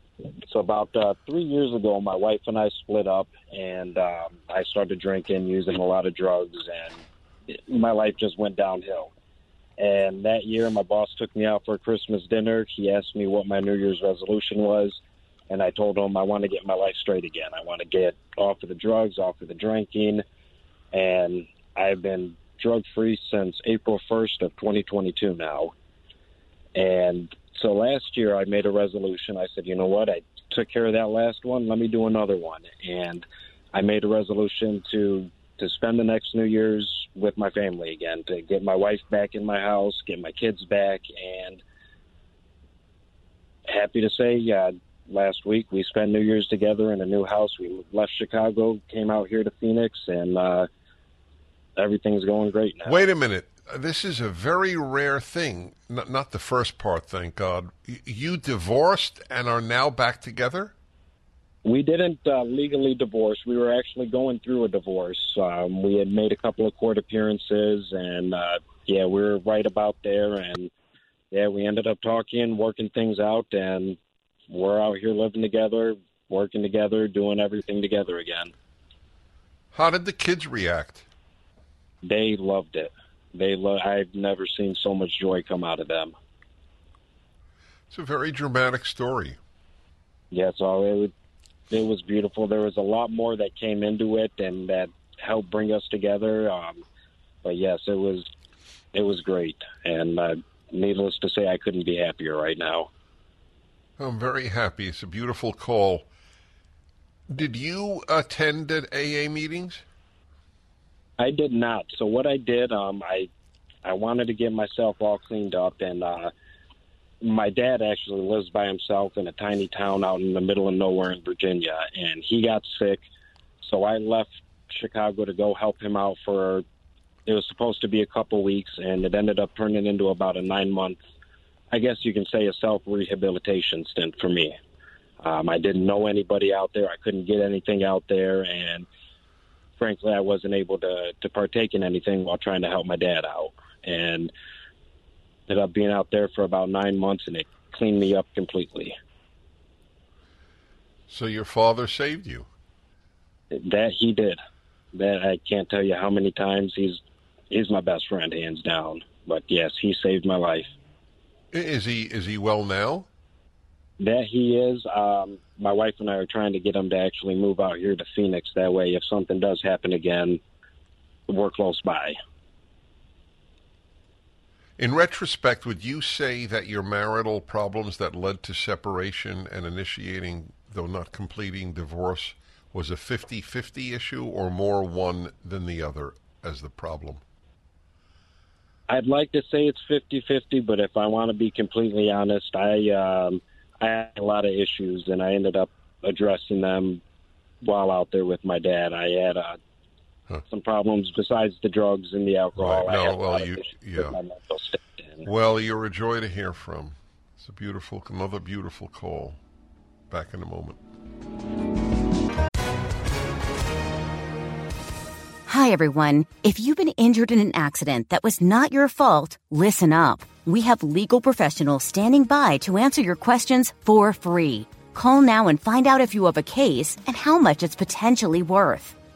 So about uh, three years ago, my wife and I split up, and um, I started drinking, using a lot of drugs, and my life just went downhill. And that year, my boss took me out for a Christmas dinner. He asked me what my New Year's resolution was, and I told him I want to get my life straight again. I want to get off of the drugs, off of the drinking, and I've been drug free since April 1st of 2022 now. And so last year I made a resolution. I said, you know what? I took care of that last one. Let me do another one. And I made a resolution to to spend the next New Year's with my family again, to get my wife back in my house, get my kids back, and happy to say, yeah, last week we spent New Year's together in a new house. We left Chicago, came out here to Phoenix, and uh, everything's going great now. wait a minute. This is a very rare thing. Not, not the first part, thank God. Y- You divorced and are now back together? We didn't uh, legally divorce. We were actually going through a divorce. Um, we had made a couple of court appearances, and uh, yeah, we were right about there. And yeah, we ended up talking, working things out, and we're out here living together, working together, doing everything together again. How did the kids react? They loved it. They lo- I've never seen so much joy come out of them. It's a very dramatic story. Yeah, so it it was beautiful. There was a lot more that came into it and that helped bring us together. Um, but yes, it was it was great, and uh, needless to say, I couldn't be happier right now. I'm very happy. It's a beautiful call. Did you attend at AA meetings? I did not. So what I did, um, I I wanted to get myself all cleaned up, and uh, my dad actually lives by himself in a tiny town out in the middle of nowhere in Virginia, and he got sick. So I left Chicago to go help him out for. It was supposed to be a couple weeks, and it ended up turning into about a nine month. I guess you can say a self rehabilitation stint for me. Um, I didn't know anybody out there. I couldn't get anything out there, and frankly, I wasn't able to to partake in anything while trying to help my dad out. And ended up being out there for about nine months, and it cleaned me up completely. So your father saved you. That he did. That I can't tell you how many times he's he's my best friend, hands down. But yes, he saved my life. Is he is he well now? That he is. Um, my wife and I are trying to get him to actually move out here to Phoenix. That way, if something does happen again, we're close by. In retrospect, would you say that your marital problems that led to separation and initiating, though not completing, divorce was a 50 50 issue or more one than the other as the problem? I'd like to say it's 50-50, but if I want to be completely honest, I um, I had a lot of issues, and I ended up addressing them while out there with my dad. I had uh, some problems besides the drugs and the alcohol. Right. No, had well, you- yeah. with my mental state. And Well, you're a joy to hear from. It's a beautiful, another beautiful call. Back in a moment. Hi, everyone. If you've been injured in an accident that was not your fault, listen up. We have legal professionals standing by to answer your questions for free. Call now and find out if you have a case and how much it's potentially worth.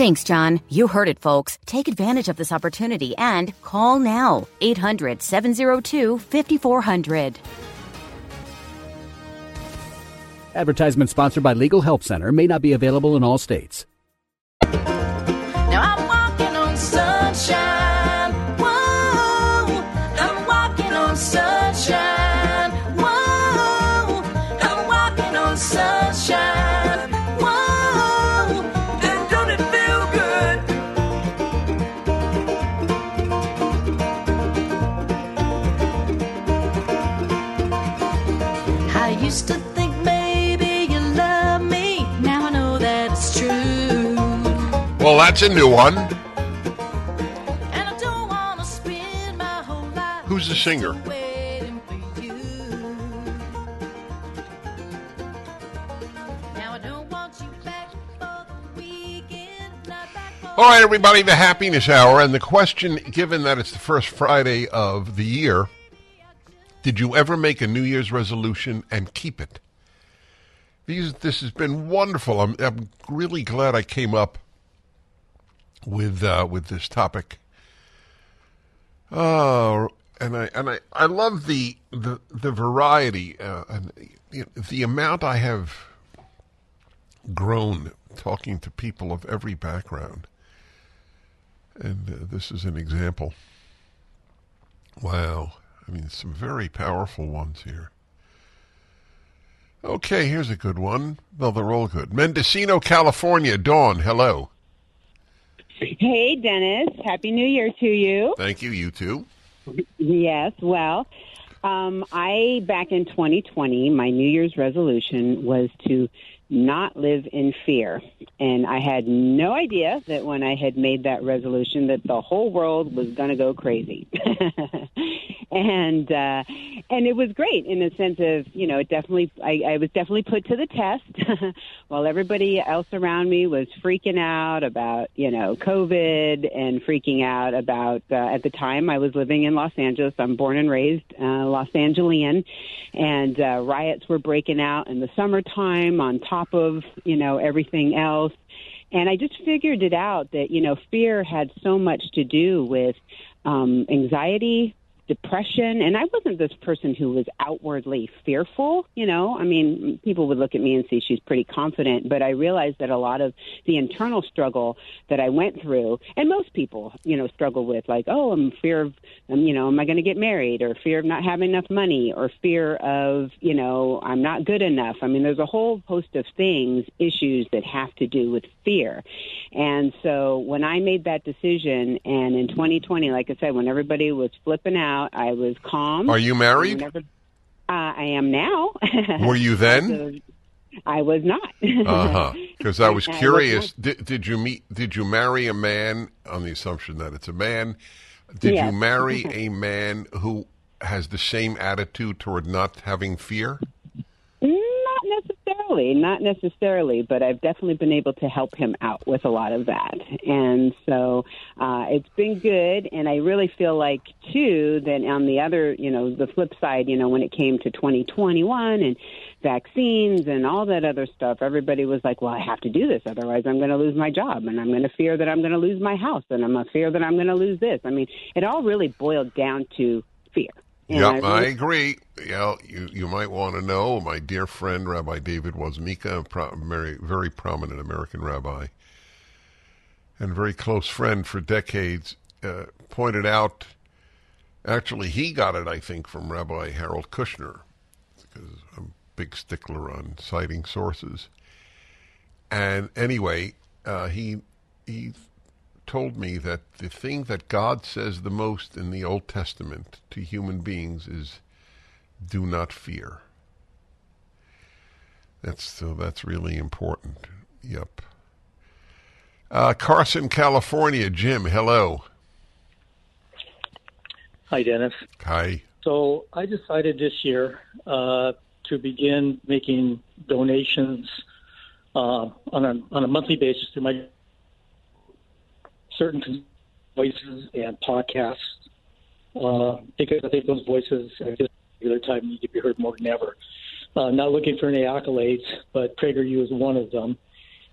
Thanks, John. You heard it, folks. Take advantage of this opportunity and call now 800 702 5400. Advertisement sponsored by Legal Help Center may not be available in all states. That's a new one. And I don't wanna spend my whole life Who's the singer? waiting for you. Now I don't want you back for the weekend, not back for All right, everybody, the happiness hour. And the question, given that it's the first Friday of the year, did you ever make a New Year's resolution and keep it? These, this has been wonderful. I'm, I'm really glad I came up with uh, with this topic. Oh, and I and I, I love the the the variety uh, and you know, the amount I have grown talking to people of every background. And uh, this is an example. Wow. I mean, some very powerful ones here. Okay, here's a good one. Well, they're all good. Mendocino, California. Dawn, hello. Hey, Dennis. Happy New Year to you. Thank you, you too. Yes, well, Um, I back in 2020, my New Year's resolution was to not live in fear, and I had no idea that when I had made that resolution that the whole world was going to go crazy. and uh, and it was great in the sense of you know it definitely I, I was definitely put to the test while everybody else around me was freaking out about you know COVID and freaking out about uh, at the time I was living in Los Angeles. I'm born and raised uh, Los Angelian, and uh, riots were breaking out in the summertime on top of you know everything else. And I just figured it out that, you know, fear had so much to do with um, anxiety, depression and I wasn't this person who was outwardly fearful, you know. I mean, people would look at me and see she's pretty confident, but I realized that a lot of the internal struggle that I went through and most people, you know, struggle with like, oh, I'm fear of um, you know, am I going to get married or fear of not having enough money or fear of, you know, I'm not good enough. I mean, there's a whole host of things, issues that have to do with fear. And so when I made that decision and in 2020, like I said, when everybody was flipping out out. I was calm. Are you married? Never, uh, I am now. Were you then? I was not. uh huh. Because I was I curious. Did, did you meet? Did you marry a man on the assumption that it's a man? Did Yes. you marry a man who has the same attitude toward not having fear? Not necessarily, not necessarily, but I've definitely been able to help him out with a lot of that. And so uh, it's been good. And I really feel like, too, that on the other, you know, the flip side, you know, when it came to 2021 and vaccines and all that other stuff, everybody was like, well, I have to do this. Otherwise, I'm going to lose my job and I'm going to fear that I'm going to lose my house and I'm a fear that I'm going to lose this. I mean, it all really boiled down to fear. Yep, I agree. Yeah, you you might want to know. My dear friend Rabbi David Woznica, a pro- very very prominent American rabbi, and very close friend for decades, uh, pointed out. Actually, he got it, I think, from Rabbi Harold Kushner, because I'm a big stickler on citing sources. And anyway, uh, he he told me that the thing that God says the most in the Old Testament to human beings is do not fear. That's so that's really important. Yep. Uh, Carson, California, Jim, hello. Hi, Dennis. Hi. So I decided this year uh, to begin making donations uh, on a on a monthly basis to my certain voices and podcasts uh, because I think those voices at this particular time need to be heard more than ever. Uh, not looking for any accolades, but PragerU is one of them,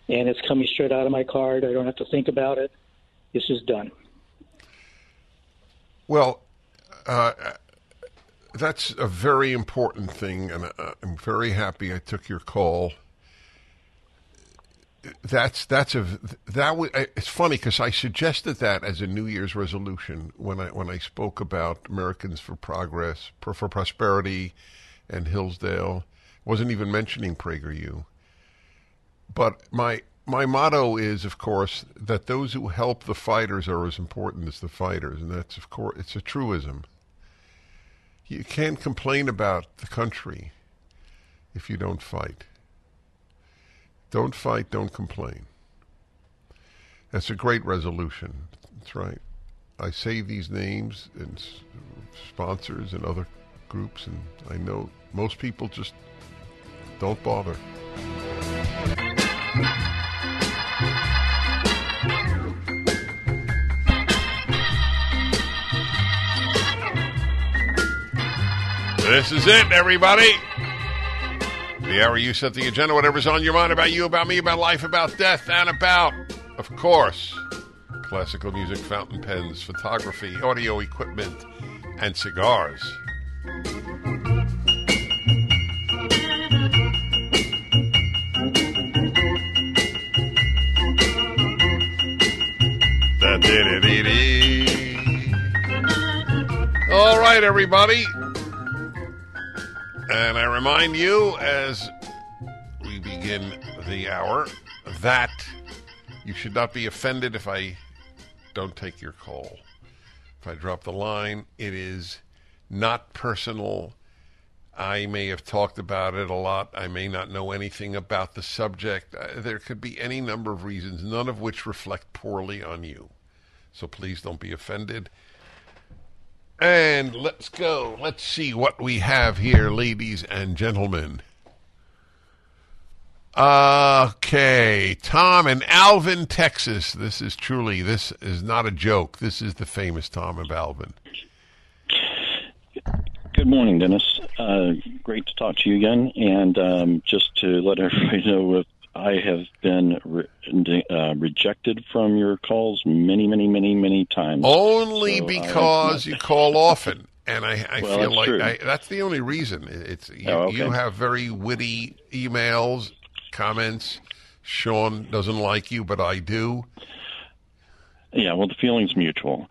and it's coming straight out of my card. I don't have to think about it. It's just done. Well, uh, that's a very important thing, and uh, I'm very happy I took your call. That's that's a that w- it's funny because I suggested that as a New Year's resolution when I when I spoke about Americans for Progress for, for Prosperity and Hillsdale. wasn't even mentioning PragerU, but my my motto is, of course, that those who help the fighters are as important as the fighters, and that's of course it's a truism. You can't complain about the country if you don't fight. Don't fight, don't complain. That's a great resolution. That's right. I say these names and sponsors and other groups, and I know most people just don't bother. This is it, everybody. The hour you set the agenda, whatever's on your mind about you, about me, about life, about death, and about, of course, classical music, fountain pens, photography, audio equipment, and cigars. All right, everybody. And I remind you as we begin the hour that you should not be offended if I don't take your call. If I drop the line, it is not personal. I may have talked about it a lot. I may not know anything about the subject. Uh, there could be any number of reasons, none of which reflect poorly on you. So please don't be offended. And let's go. Let's see what we have here, ladies and gentlemen. Okay, Tom in Alvin, Texas. This is truly, this is not a joke. This is the famous Tom of Alvin. Good morning, Dennis. Uh, great to talk to you again. And um, just to let everybody know, I have been re- uh, rejected from your calls many, many, many, many times. Only So because you call often. And I, I Well, feel like. I, that's the only reason. It's you, Oh, okay. you have very witty emails, comments. Sean doesn't like you, but I do. Yeah, well, the feeling's mutual.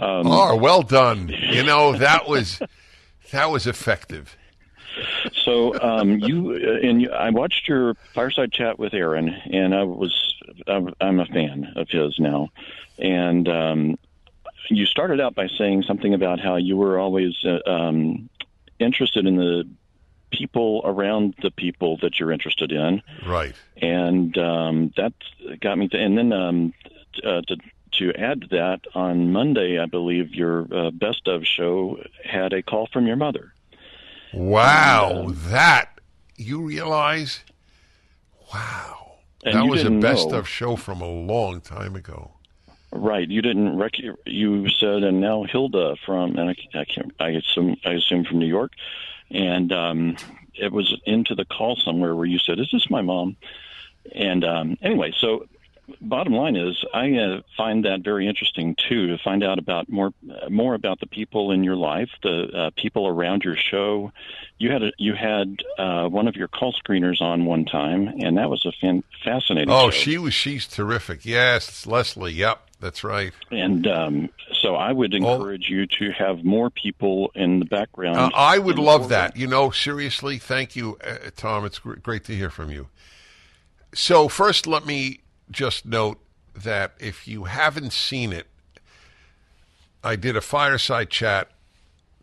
Um, oh, well done. You know that was that was effective. So um, you uh, and you, I watched your fireside chat with Aaron, and I was I'm I'm a fan of his now, and um, you started out by saying something about how you were always uh, um, interested in the people around the people that you're interested in, Right. and um, that got me. To, and then um, uh, to to add to that, on Monday, I believe your uh, best of show had a call from your mother. Wow, uh, that you realize? Wow, that was a best know. of show from a long time ago. Right. You didn't rec- you said, and now Hilda from, and I, I can't, I assume, I assume from New York, and um, it was into the call somewhere where you said, "Is this my mom?" And um, anyway, so bottom line is, I uh, find that very interesting too to find out about more uh, more about the people in your life, the uh, people around your show. You had a, you had uh, one of your call screeners on one time, and that was a fan- fascinating. Oh, show. she was she's terrific. Yes, it's Leslie. Yep, that's right. And um, so I would encourage you to have more people in the background. Uh, I would love that. You know, seriously, thank you, uh, Tom. It's gr- great to hear from you. So, first, let me just note that if you haven't seen it, I did a fireside chat,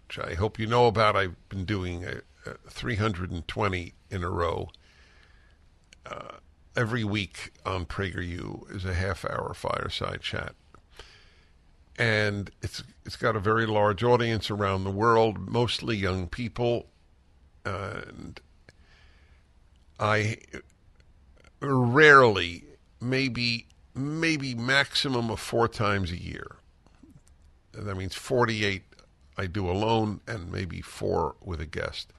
which I hope you know about. I've been doing uh, uh, a, a 320 in a row. Uh, every week on PragerU is a half hour fireside chat and it's it's got a very large audience around the world, mostly young people, and I uh, rarely, maybe maybe maximum of four times a year. That means forty eight I do alone, and maybe four with a guest.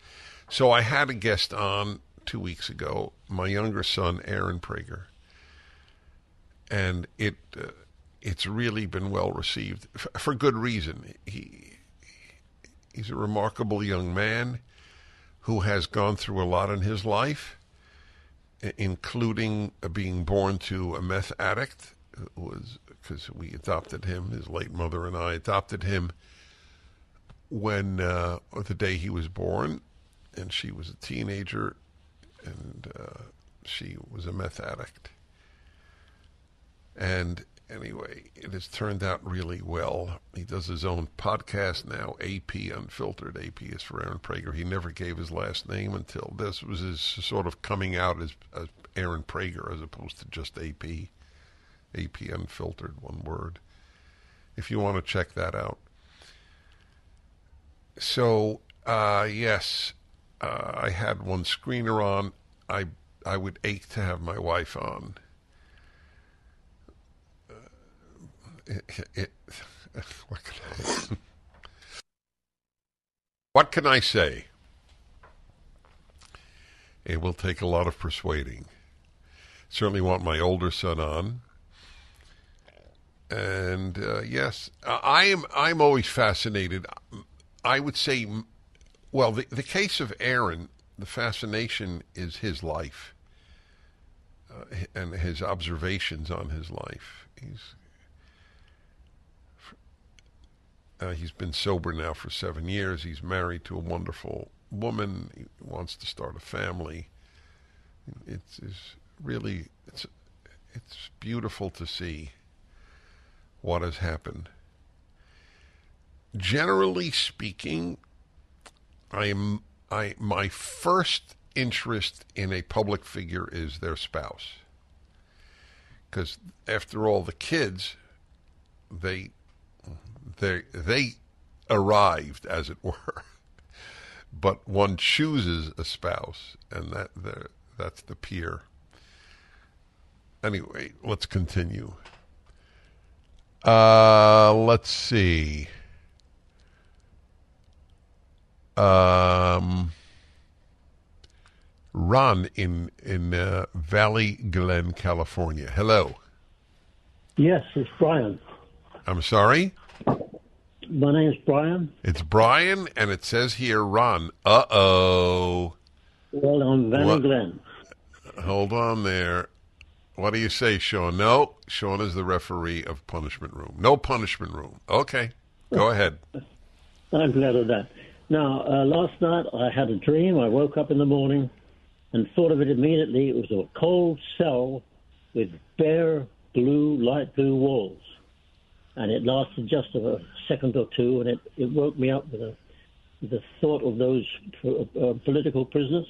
So I had a guest on two weeks ago, my younger son Aaron Prager, and it. Uh, it's really been well received f- for good reason. He he's a remarkable young man who has gone through a lot in his life, including uh, being born to a meth addict. Who was because we adopted him. His late mother and I adopted him when uh, the day he was born, and she was a teenager, and uh, she was a meth addict. And anyway, it has turned out really well. He does his own podcast now, AP Unfiltered. AP is for Aaron Prager. He never gave his last name until this was his sort of coming out as, as Aaron Prager as opposed to just AP. AP Unfiltered, one word. If you want to check that out. So, uh, yes, uh, I had one screener on. I I would ache to have my wife on. It, it, what can I, what can I say? It will take a lot of persuading. Certainly want my older son on, and uh, yes, I am. I'm always fascinated. I would say, well, the the case of Aaron, the fascination is his life uh, and his observations on his life. He's Uh, he's been sober now for seven years. He's married to a wonderful woman. He wants to start a family. It's, it's really it's it's beautiful to see what has happened. Generally speaking, I am I my first interest in a public figure is their spouse. Because after all, the kids, they they they arrived, as it were. but one chooses a spouse, and that the, that's the peer. Anyway, let's continue. Uh, let's see. Um, Ron in in uh, Valley Glen, California. Hello. Yes, it's Brian. I'm sorry. My name is Brian. It's Brian, and it says here Ron. Uh oh. Well, I'm Valley What? Glen. Hold on there. What do you say, Sean? No, Sean is the referee of punishment room. No punishment room. Okay, go ahead. I'm glad of that. Now, uh, last night I had a dream. I woke up in the morning and thought of it immediately. It was a cold cell with bare blue, light blue walls. And it lasted just a second or two, and it, it woke me up with, a, the thought of those uh, political prisoners.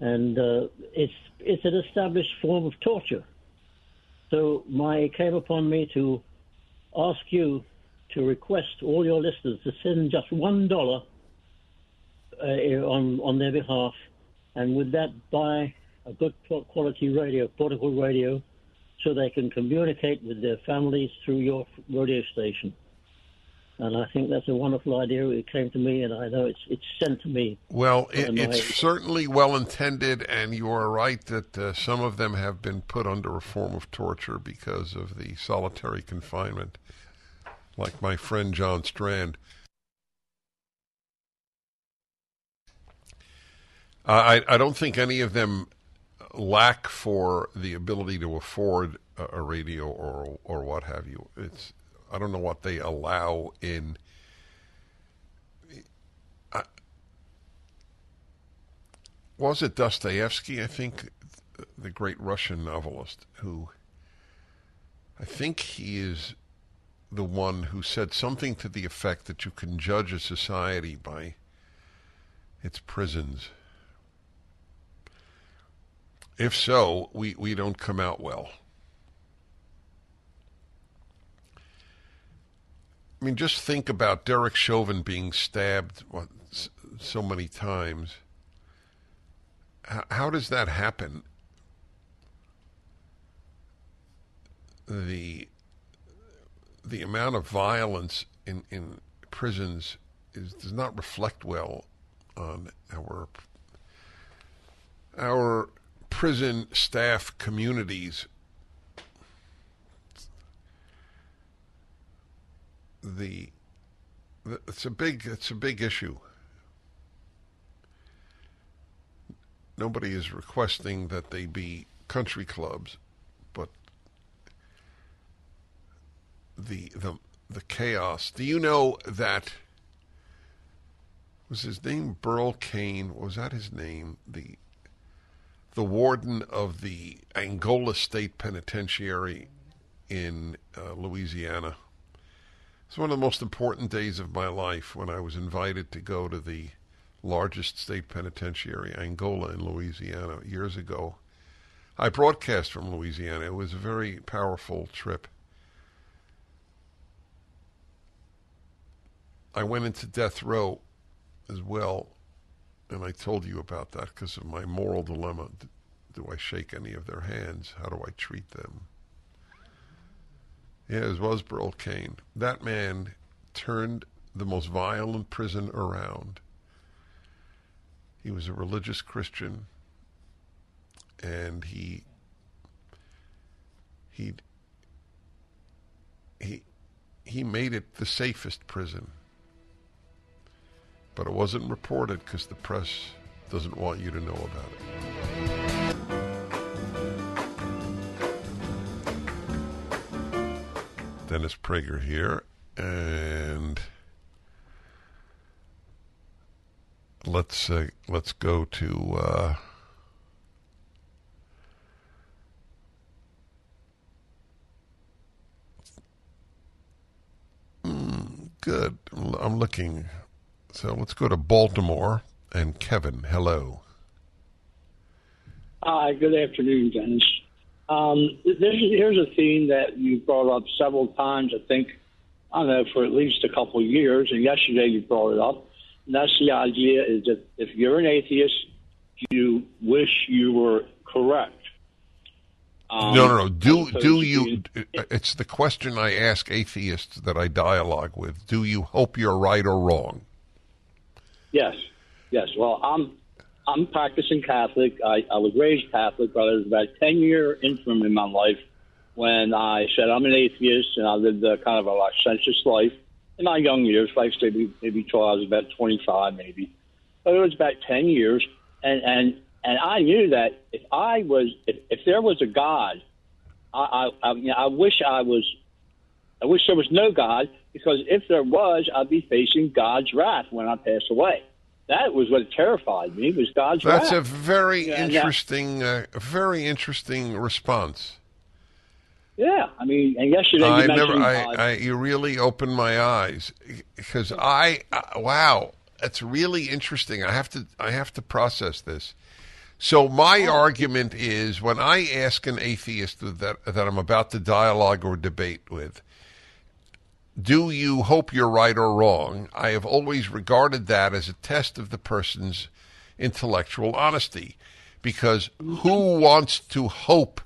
And uh, it's, it's an established form of torture. So my, it came upon me to ask you to request all your listeners to send just one dollar uh, on on their behalf, and with that buy a good quality radio, portable radio, so they can communicate with their families through your radio station. And I think that's a wonderful idea. It came to me, and I know it's it's sent to me. Well, it, it's certainly well intended, and you are right that uh, some of them have been put under a form of torture because of the solitary confinement, like my friend John Strand. I, I don't think any of them lack for the ability to afford a, a radio or or what have you. It's I don't know what they allow in. I, was it Dostoevsky? I think the great Russian novelist who. I think he is the one who said something to the effect that you can judge a society by its prisons. If so, we, we don't come out well. I mean, just think about Derek Chauvin being stabbed what, so many times. How, does that happen? The the amount of violence in, in prisons is does not reflect well on our our prison staff communities. The it's a big it's a big issue. Nobody is requesting that they be country clubs, but the the the chaos. Do you know that was his name Burl Cain? Was that his name? The the warden of the Angola State Penitentiary in uh, Louisiana. It's one of the most important days of my life when I was invited to go to the largest state penitentiary, Angola in Louisiana, years ago. I broadcast from Louisiana. It was a very powerful trip. I went into death row as well, and I told you about that because of my moral dilemma. Do I shake any of their hands? How do I treat them? It was Burl Cain. That man turned the most violent prison around. He was a religious Christian, and he he he he made it the safest prison. But it wasn't reported because the press doesn't want you to know about it. Dennis Prager here, and let's uh, let's go to uh, good. I'm looking So let's go to Baltimore and Kevin. Hello. Hi, good afternoon, Dennis. Um, this, here's a theme that you brought up several times, I think, I don't know, for at least a couple of years, and yesterday you brought it up. And that's the idea is that if you're an atheist, you wish you were correct. Um, no, no, no. Do do you? It's the question I ask atheists that I dialogue with. Do you hope you're right or wrong? Yes, yes. Well, I'm I'm practicing Catholic. I, I was raised Catholic, but it was about a ten year interim in my life when I said I'm an atheist and I lived a kind of a licentious life in my young years. Like maybe maybe till I was about twenty five, maybe. But it was about ten years, and and and I knew that if I was if, if there was a God, I I, I, you know, I wish I was I wish there was no God because if there was, I'd be facing God's wrath when I pass away. That was what terrified me was God's That's a very Yeah, and that- interesting, uh, very interesting response. yeah, I mean, and yesterday you I mentioned never. I, I. You really opened my eyes because I. Uh, wow, that's really interesting. I have to. I have to process this. So my argument is when I ask an atheist that that I'm about to dialogue or debate with, do you hope you're right or wrong? I have always regarded that as a test of the person's intellectual honesty, because who wants to hope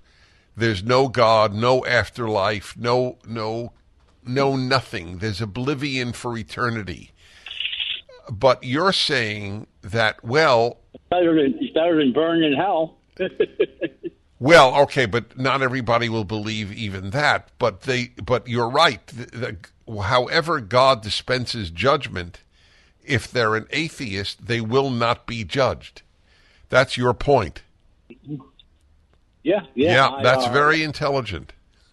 there's no God, no afterlife, no no no nothing. There's oblivion for eternity. But you're saying that well, better than it's better than burning in hell. well, okay, but not everybody will believe even that. But they, but you're right. The, the, however, God dispenses judgment, if they're an atheist, they will not be judged. That's your point. yeah, yeah. I, that's uh, very intelligent.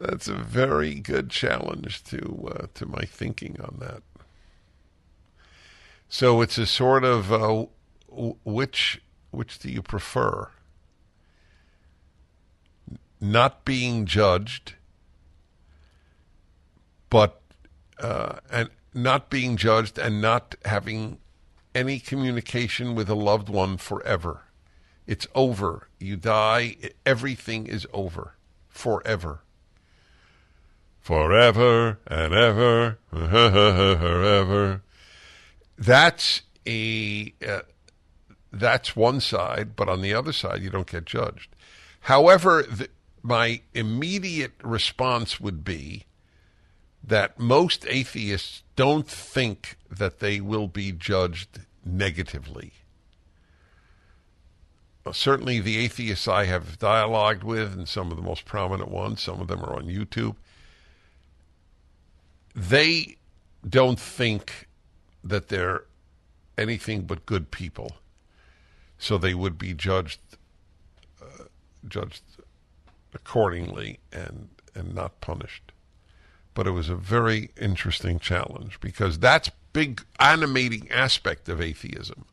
that's a very good challenge to uh, to my thinking on that. So it's a sort of uh, w- which which do you prefer? Not being judged, but uh, and not being judged and not having any communication with a loved one forever. It's over. You die. Everything is over forever. Forever and ever, forever. That's a uh, that's one side, but on the other side, you don't get judged. However, the, my immediate response would be that most atheists don't think that they will be judged negatively. Certainly, the atheists I have dialogued with, and some of the most prominent ones, some of them are on YouTube, they don't think that they're anything but good people, so they would be judged uh, judged accordingly and and not punished. But it was a very interesting challenge because that's big animating aspect of atheism.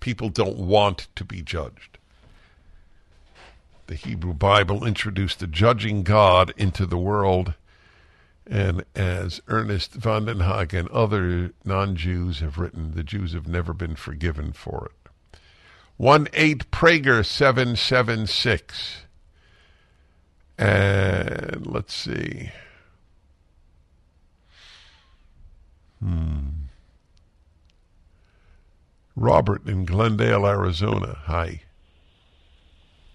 People don't want to be judged. The Hebrew Bible introduced the judging God into the world and as Ernest van den Haag and other non Jews have written, the Jews have never been forgiven for it. 1 8 Prager 776. And let's see. Hmm. Robert in Glendale, Arizona. Hi.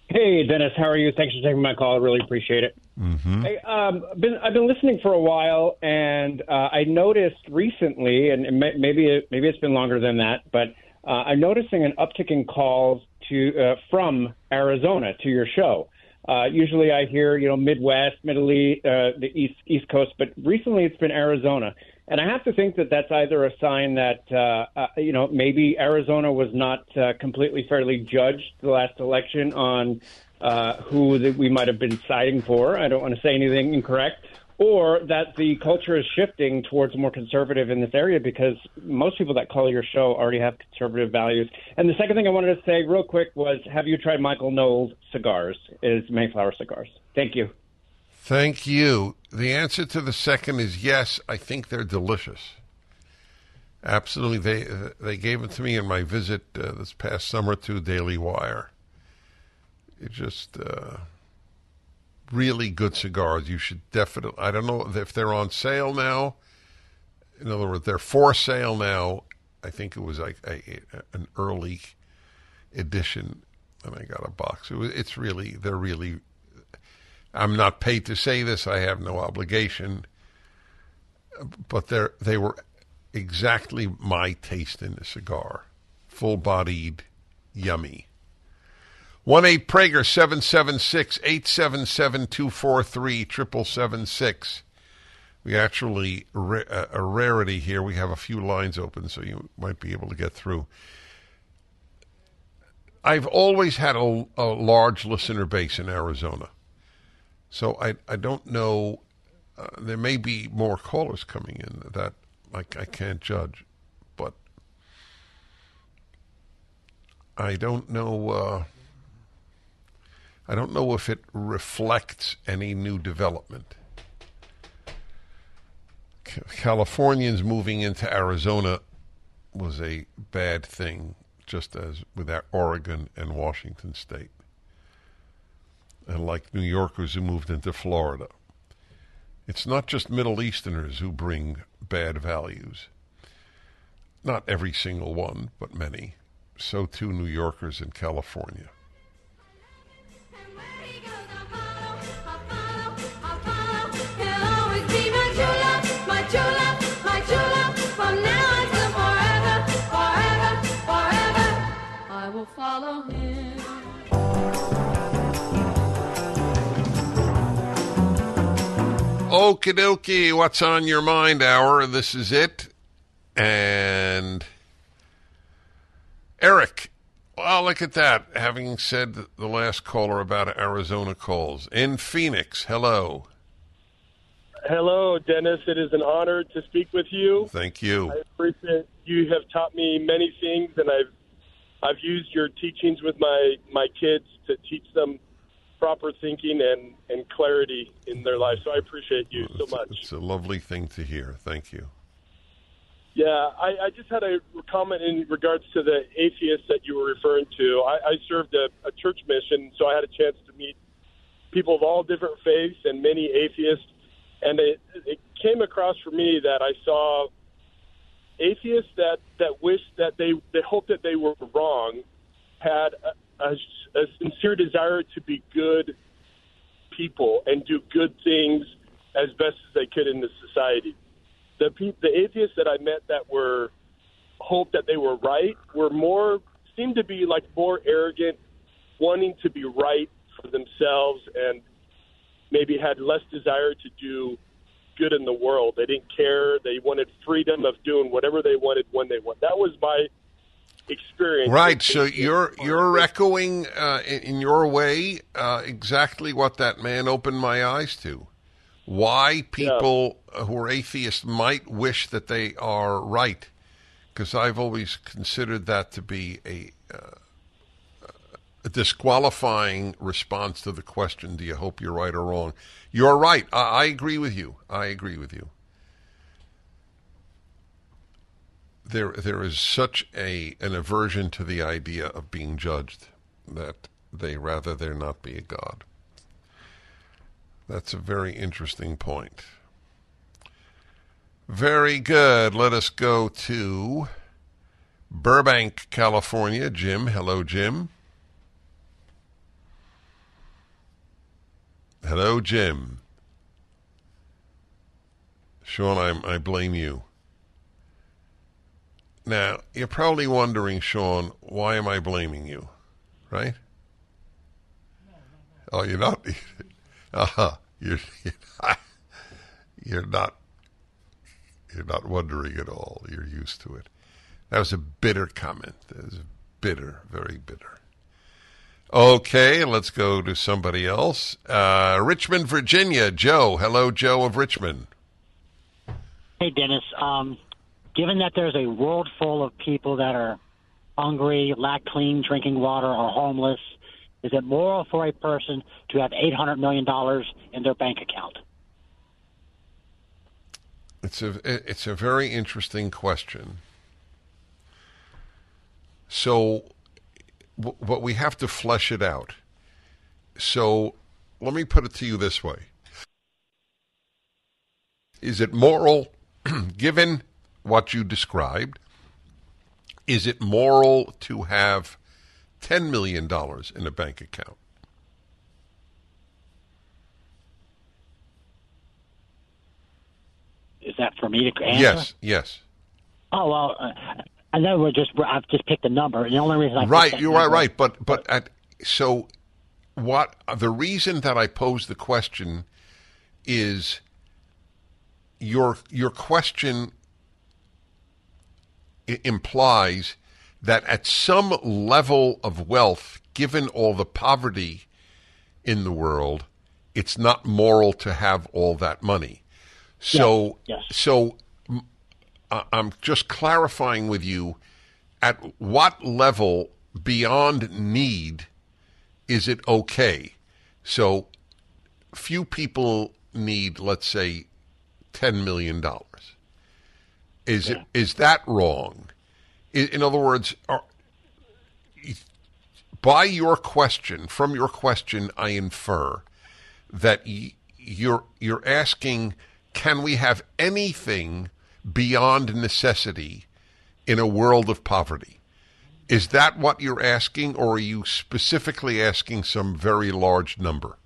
Hey, Dennis, how are you? Thanks for taking my call. I really appreciate it. Mm-hmm. Hey, um, been, I've been listening for a while, and uh, I noticed recently, and it may, maybe it, maybe it's been longer than that, but uh, I'm noticing an uptick in calls to uh, from Arizona to your show. Uh, usually, I hear you know Midwest, Middle East, uh, the East East Coast, but recently it's been Arizona, and I have to think that that's either a sign that uh, uh, you know maybe Arizona was not uh, completely fairly judged the last election on uh, who that we might have been siding for. I don't want to say anything incorrect. Or that the culture is shifting towards more conservative in this area because most people that call your show already have conservative values. And the second thing I wanted to say real quick was have you tried Michael Knowles cigars? Is Mayflower Cigars. Thank you. Thank you. The answer to the second is yes. I think they're delicious. Absolutely, they uh, they gave it to me in my visit uh, this past summer to Daily Wire. It just uh, really good cigars. You should definitely. I don't know if they're on sale now. In other words, they're for sale now. I think it was like a, an early edition, and I got a box. It was, it's really they're really. I'm not paid to say this. I have no obligation. But they were exactly my taste in a cigar. Full bodied, yummy. 1 8 Prager 776 877 243 776. We actually, uh, a rarity here. We have a few lines open, so you might be able to get through. I've always had a, a large listener base in Arizona. So I, I don't know. Uh, there may be more callers coming in that I, I can't judge, but I don't know. Uh, I don't know if it reflects any new development. Californians moving into Arizona was a bad thing, just as with our Oregon and Washington State. And like New Yorkers who moved into Florida. It's not just Middle Easterners who bring bad values. Not every single one, but many. So too New Yorkers in California. Okie dokie, what's on your mind hour? This is it. And Eric, well, look at that. Having said the last caller about Arizona calls. In Phoenix, hello. Hello, Dennis. It is an honor to speak with you. Thank you. I appreciate you have taught me many things, and I've I've used your teachings with my my kids to teach them proper thinking and and clarity in their life. So I appreciate you so much. It's a lovely thing to hear. Thank you. Yeah, I, I just had a comment in regards to the atheists that you were referring to. I, I served a, a church mission, so I had a chance to meet people of all different faiths and many atheists. And it, it came across for me that I saw atheists that that wish that they they hope that they were wrong had a, a, sincere desire to be good people and do good things as best as they could in the society. The pe- the atheists that I met that were hoped that they were right were more seemed to be like more arrogant, wanting to be right for themselves and maybe had less desire to do good in the world. They didn't care. They wanted freedom of doing whatever they wanted when they want. That was my experience. Right. So you're you're echoing uh, in, in, your way uh, exactly what that man opened my eyes to. Why people yeah. who are atheists might wish that they are right, because I've always considered that to be a, uh, a disqualifying response to the question: Do you hope you're right or wrong? You're right. I, I agree with you. I agree with you. There, there is such a an aversion to the idea of being judged that they rather there not be a God. That's a very interesting point. Very good. Let us go to Burbank, California. Jim. Hello, Jim. Hello, Jim. Sean, I, I blame you. Now, you're probably wondering, Sean, why am I blaming you? Right? Oh, you're not. Uh-huh. You're, you're not. You're not wondering at all. You're used to it. That was a bitter comment. That was bitter, very bitter. Okay, let's go to somebody else. Uh, Richmond, Virginia. Joe. Hello, Joe of Richmond. Hey, Dennis. Um, given that there's a world full of people that are hungry, lack clean drinking water, or homeless, is it moral for a person to have $800 million in their bank account? It's a it's a very interesting question. So, but we have to flesh it out. So, let me put it to you this way: Is it moral, given what you described? Is it moral to have ten million dollars in a bank account? Is that for me to answer? Yes, yes. Oh well, uh, I know we're just I've just picked a number. and The only reason I right you're right right but but at, so what the reason that i pose the question is your your question implies that at some level of wealth given all the poverty in the world it's not moral to have all that money. So Yes, so I'm just clarifying with you at what level beyond need is it okay? So few people need, let's say, ten million Is it is that wrong? In, in other words, are, by your question, from your question, I infer that y- you're you're asking, can we have anything beyond necessity in a world of poverty? Is that what you're asking, or are you specifically asking some very large number?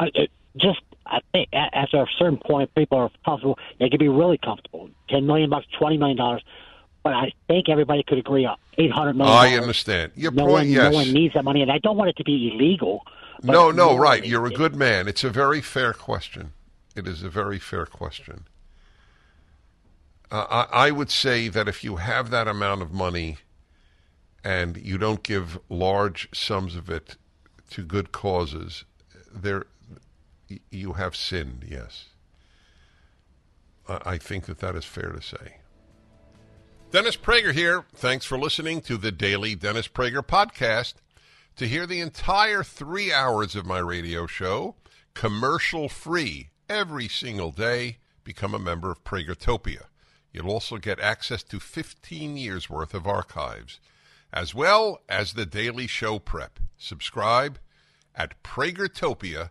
I, just I think after a certain point, people are comfortable. They could be really comfortable. Ten million bucks, twenty million dollars. But I think everybody could agree on eight hundred million. I understand your no point. One, yes. No one needs that money, and I don't want it to be illegal. No, no, right. You're a good man. It's a very fair question. It is a very fair question. Uh, I, I would say that if you have that amount of money and you don't give large sums of it to good causes, there you have sinned. Yes, I, think that that is fair to say. Dennis Prager here. Thanks for listening to the daily Dennis Prager podcast. To hear the entire three hours of my radio show, commercial free, every single day, become a member of Pragertopia. You'll also get access to 15 years worth of archives, as well as the daily show prep. Subscribe at pragertopia.com.